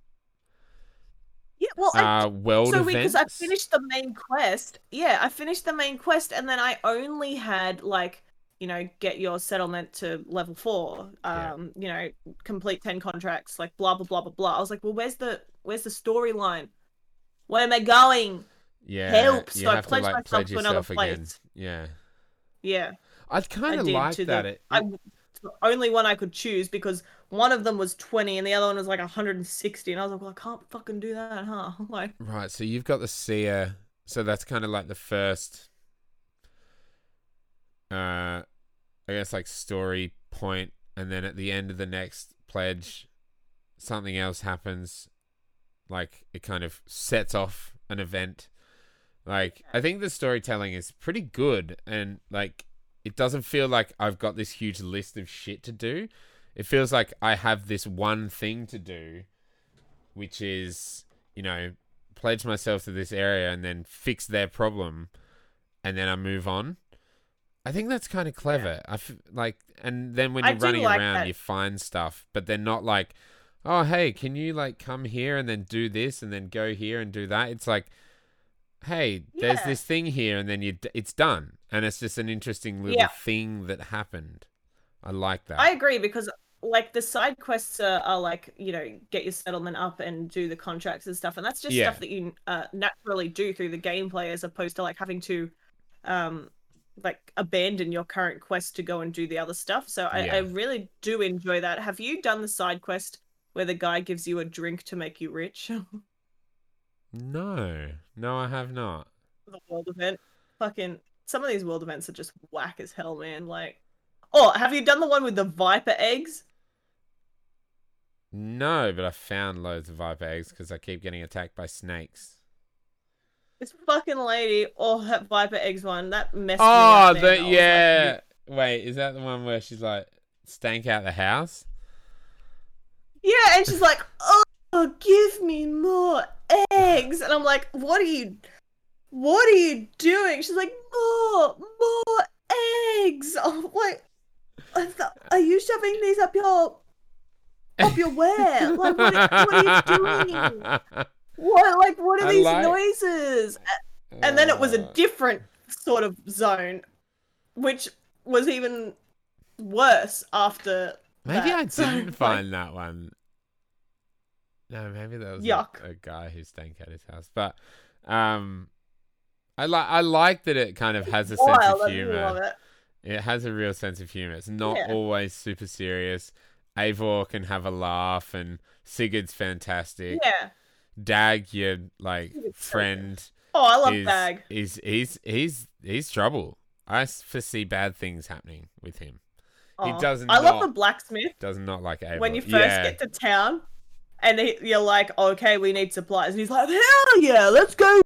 Yeah, well I uh world so because I finished the main quest, yeah, I finished the main quest, and then I only had like you know get your settlement to level four, Yeah. um, you know, complete ten contracts, like blah blah blah blah blah. I was like, well, where's the where's the storyline? Where am I going? yeah, help, so I pledged like myself pledge to another yourself again. place. Yeah, Yeah, I kind of like to that. the It, I it's the only one I could choose because one of them was twenty and the other one was like 160, and I was like, well, I can't fucking do that, huh? Like, Right, so you've got the seer, so that's kind of like the first, uh, I guess like story point, and then at the end of the next pledge, something else happens, like it kind of sets off an event. Like I think the storytelling is pretty good, and like it doesn't feel like I've got this huge list of shit to do. It feels like I have this one thing to do, which is you know pledge myself to this area and then fix their problem and then I move on. I think that's kind of clever. I f- like and then when you're do running like around that. you find stuff, but they're not like, "Oh, hey, can you like come here and then do this and then go here and do that?" It's like, "Hey, there's this thing here and then you d- it's done." And it's just an interesting little Yeah. thing that happened. I like that. I agree because like the side quests are, are like you know get your settlement up and do the contracts and stuff, and that's just Yeah. stuff that you uh, naturally do through the gameplay as opposed to like having to um like abandon your current quest to go and do the other stuff. So I, I really do enjoy that. Have you done the side quest where the guy gives you a drink to make you rich? no. No, I have not. the world event. Fucking some of these world events are just whack as hell, man. Like, oh, have you done the one with the viper eggs? No, but I found loads of viper eggs because I keep getting attacked by snakes. This fucking lady, oh, that viper eggs one, that messed Oh, me up. Oh, the was like, yeah. Wait, is that the one where she's like stank out the house? yeah, and she's like, oh, give me more eggs, and I'm like, what are you, what are you doing? She's like, more, more eggs. I'm like, are you shoving these up your, up your where? Like, what, what are you doing? What, like, what are I these like- noises? and then it was a Uh, different sort of zone, which was even worse after. Maybe I that. So, didn't find that one. No, maybe that was a- Yuck. A, guy who stank at his house. But um, I like I like that it kind of has a sense of I humor. love it. It has a real sense of humor. It's not Yeah. always super serious. Eivor can have a laugh, and Sigurd's fantastic. Yeah. Dag, your like friend, Oh, I love is, Bag. is he's he's he's trouble. I foresee bad things happening with him. he doesn't. I love the blacksmith Does not like when you first yeah. get to town, and he, you're like, "Okay, we need supplies," and he's like, "Hell yeah, let's go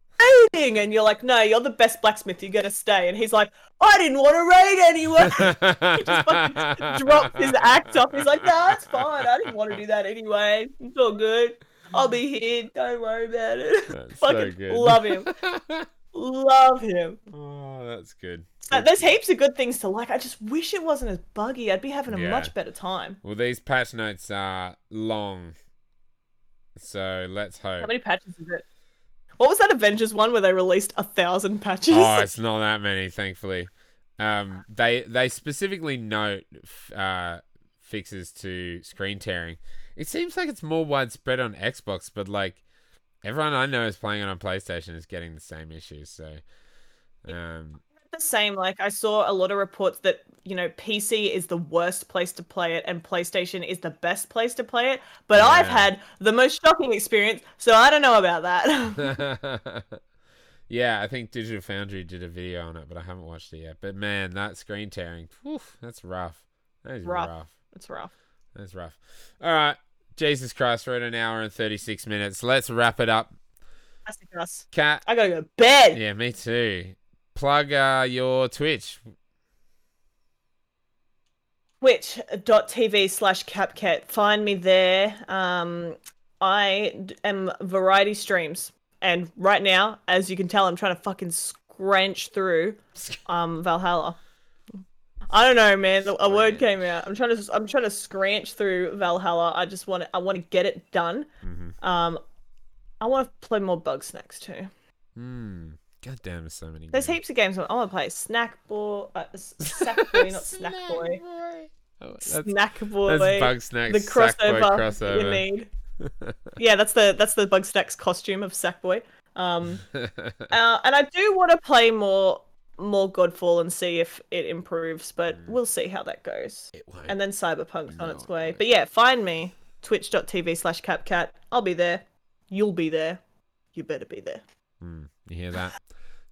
raiding, and you're like, no, you're the best blacksmith. You're gonna stay. And he's like, I didn't want to raid anyway. he just fucking drops his act off. He's like, nah, it's fine. I didn't want to do that anyway. It's all good. I'll be here. Don't worry about it. That's so fucking good. love him. Love him. oh, that's good. So there's heaps of good things to like. I just wish it wasn't as buggy. I'd be having a Yeah. much better time. Well, these patch notes are long, so let's hope. How many patches is it? What was that Avengers one where they released a thousand patches? Oh, it's not that many, thankfully. Um, they they specifically note f- uh, fixes to screen tearing. It seems like it's more widespread on Xbox, but like everyone I know is playing it on PlayStation is getting the same issues. So, um, the same. Like I saw a lot of reports that you know PC is the worst place to play it and PlayStation is the best place to play it. But I've had the most shocking experience, so I don't know about that. yeah, I think Digital Foundry did a video on it, but I haven't watched it yet. But man, that screen tearing, that's rough. That is Rough. rough. it's rough. That's rough. All right. Jesus Christ, we're at an hour and 36 minutes. Let's wrap it up. That's the us. Cat. I gotta go to bed. Yeah, me too. Plug uh, your Twitch. twitch.tv slash capcat find me there um i am variety streams and right now as you can tell i'm trying to fucking scrunch through um valhalla i don't know man a word came out i'm trying to i'm trying to scrunch through valhalla i just want to i want to get it done Mm-hmm. um i want to play more Bugsnax too Hmm. God damn, there's so many. there's games. heaps of games i want to play snack boy uh, sack boy not snack boy Oh, that's, snack boy that's Bugsnax. the Sackboy crossover, crossover. you need. yeah, that's the that's the Bugsnax costume of Sackboy. Um, uh, and I do want to play more more Godfall and see if it improves, but we'll see how that goes. it won't. And then Cyberpunk's on its way. it But yeah, find me twitch.tv slash capcat. I'll be there. You'll be there. You better be there. Hmm, you hear that?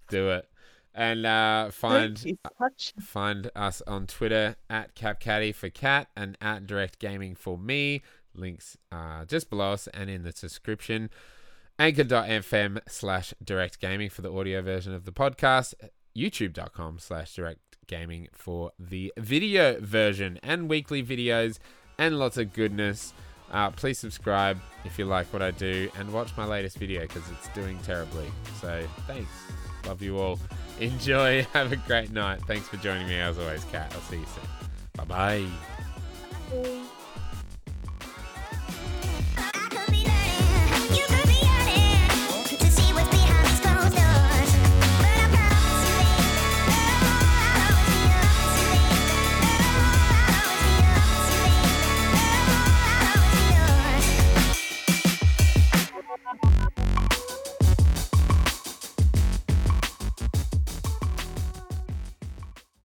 Do it. And uh, find touch- Find us on Twitter at CapCatty for Cat and at Direct Gaming for me. Links are just below us and in the description. Anchor.fm slash Direct Gaming for the audio version of the podcast. YouTube.com slash Direct Gaming for the video version and weekly videos and lots of goodness. Uh, please subscribe if you like what I do and watch my latest video because it's doing terribly. So thanks. Love you all. Enjoy. Have a great night. Thanks for joining me as always, Kat. I'll see you soon. Bye bye. Bye.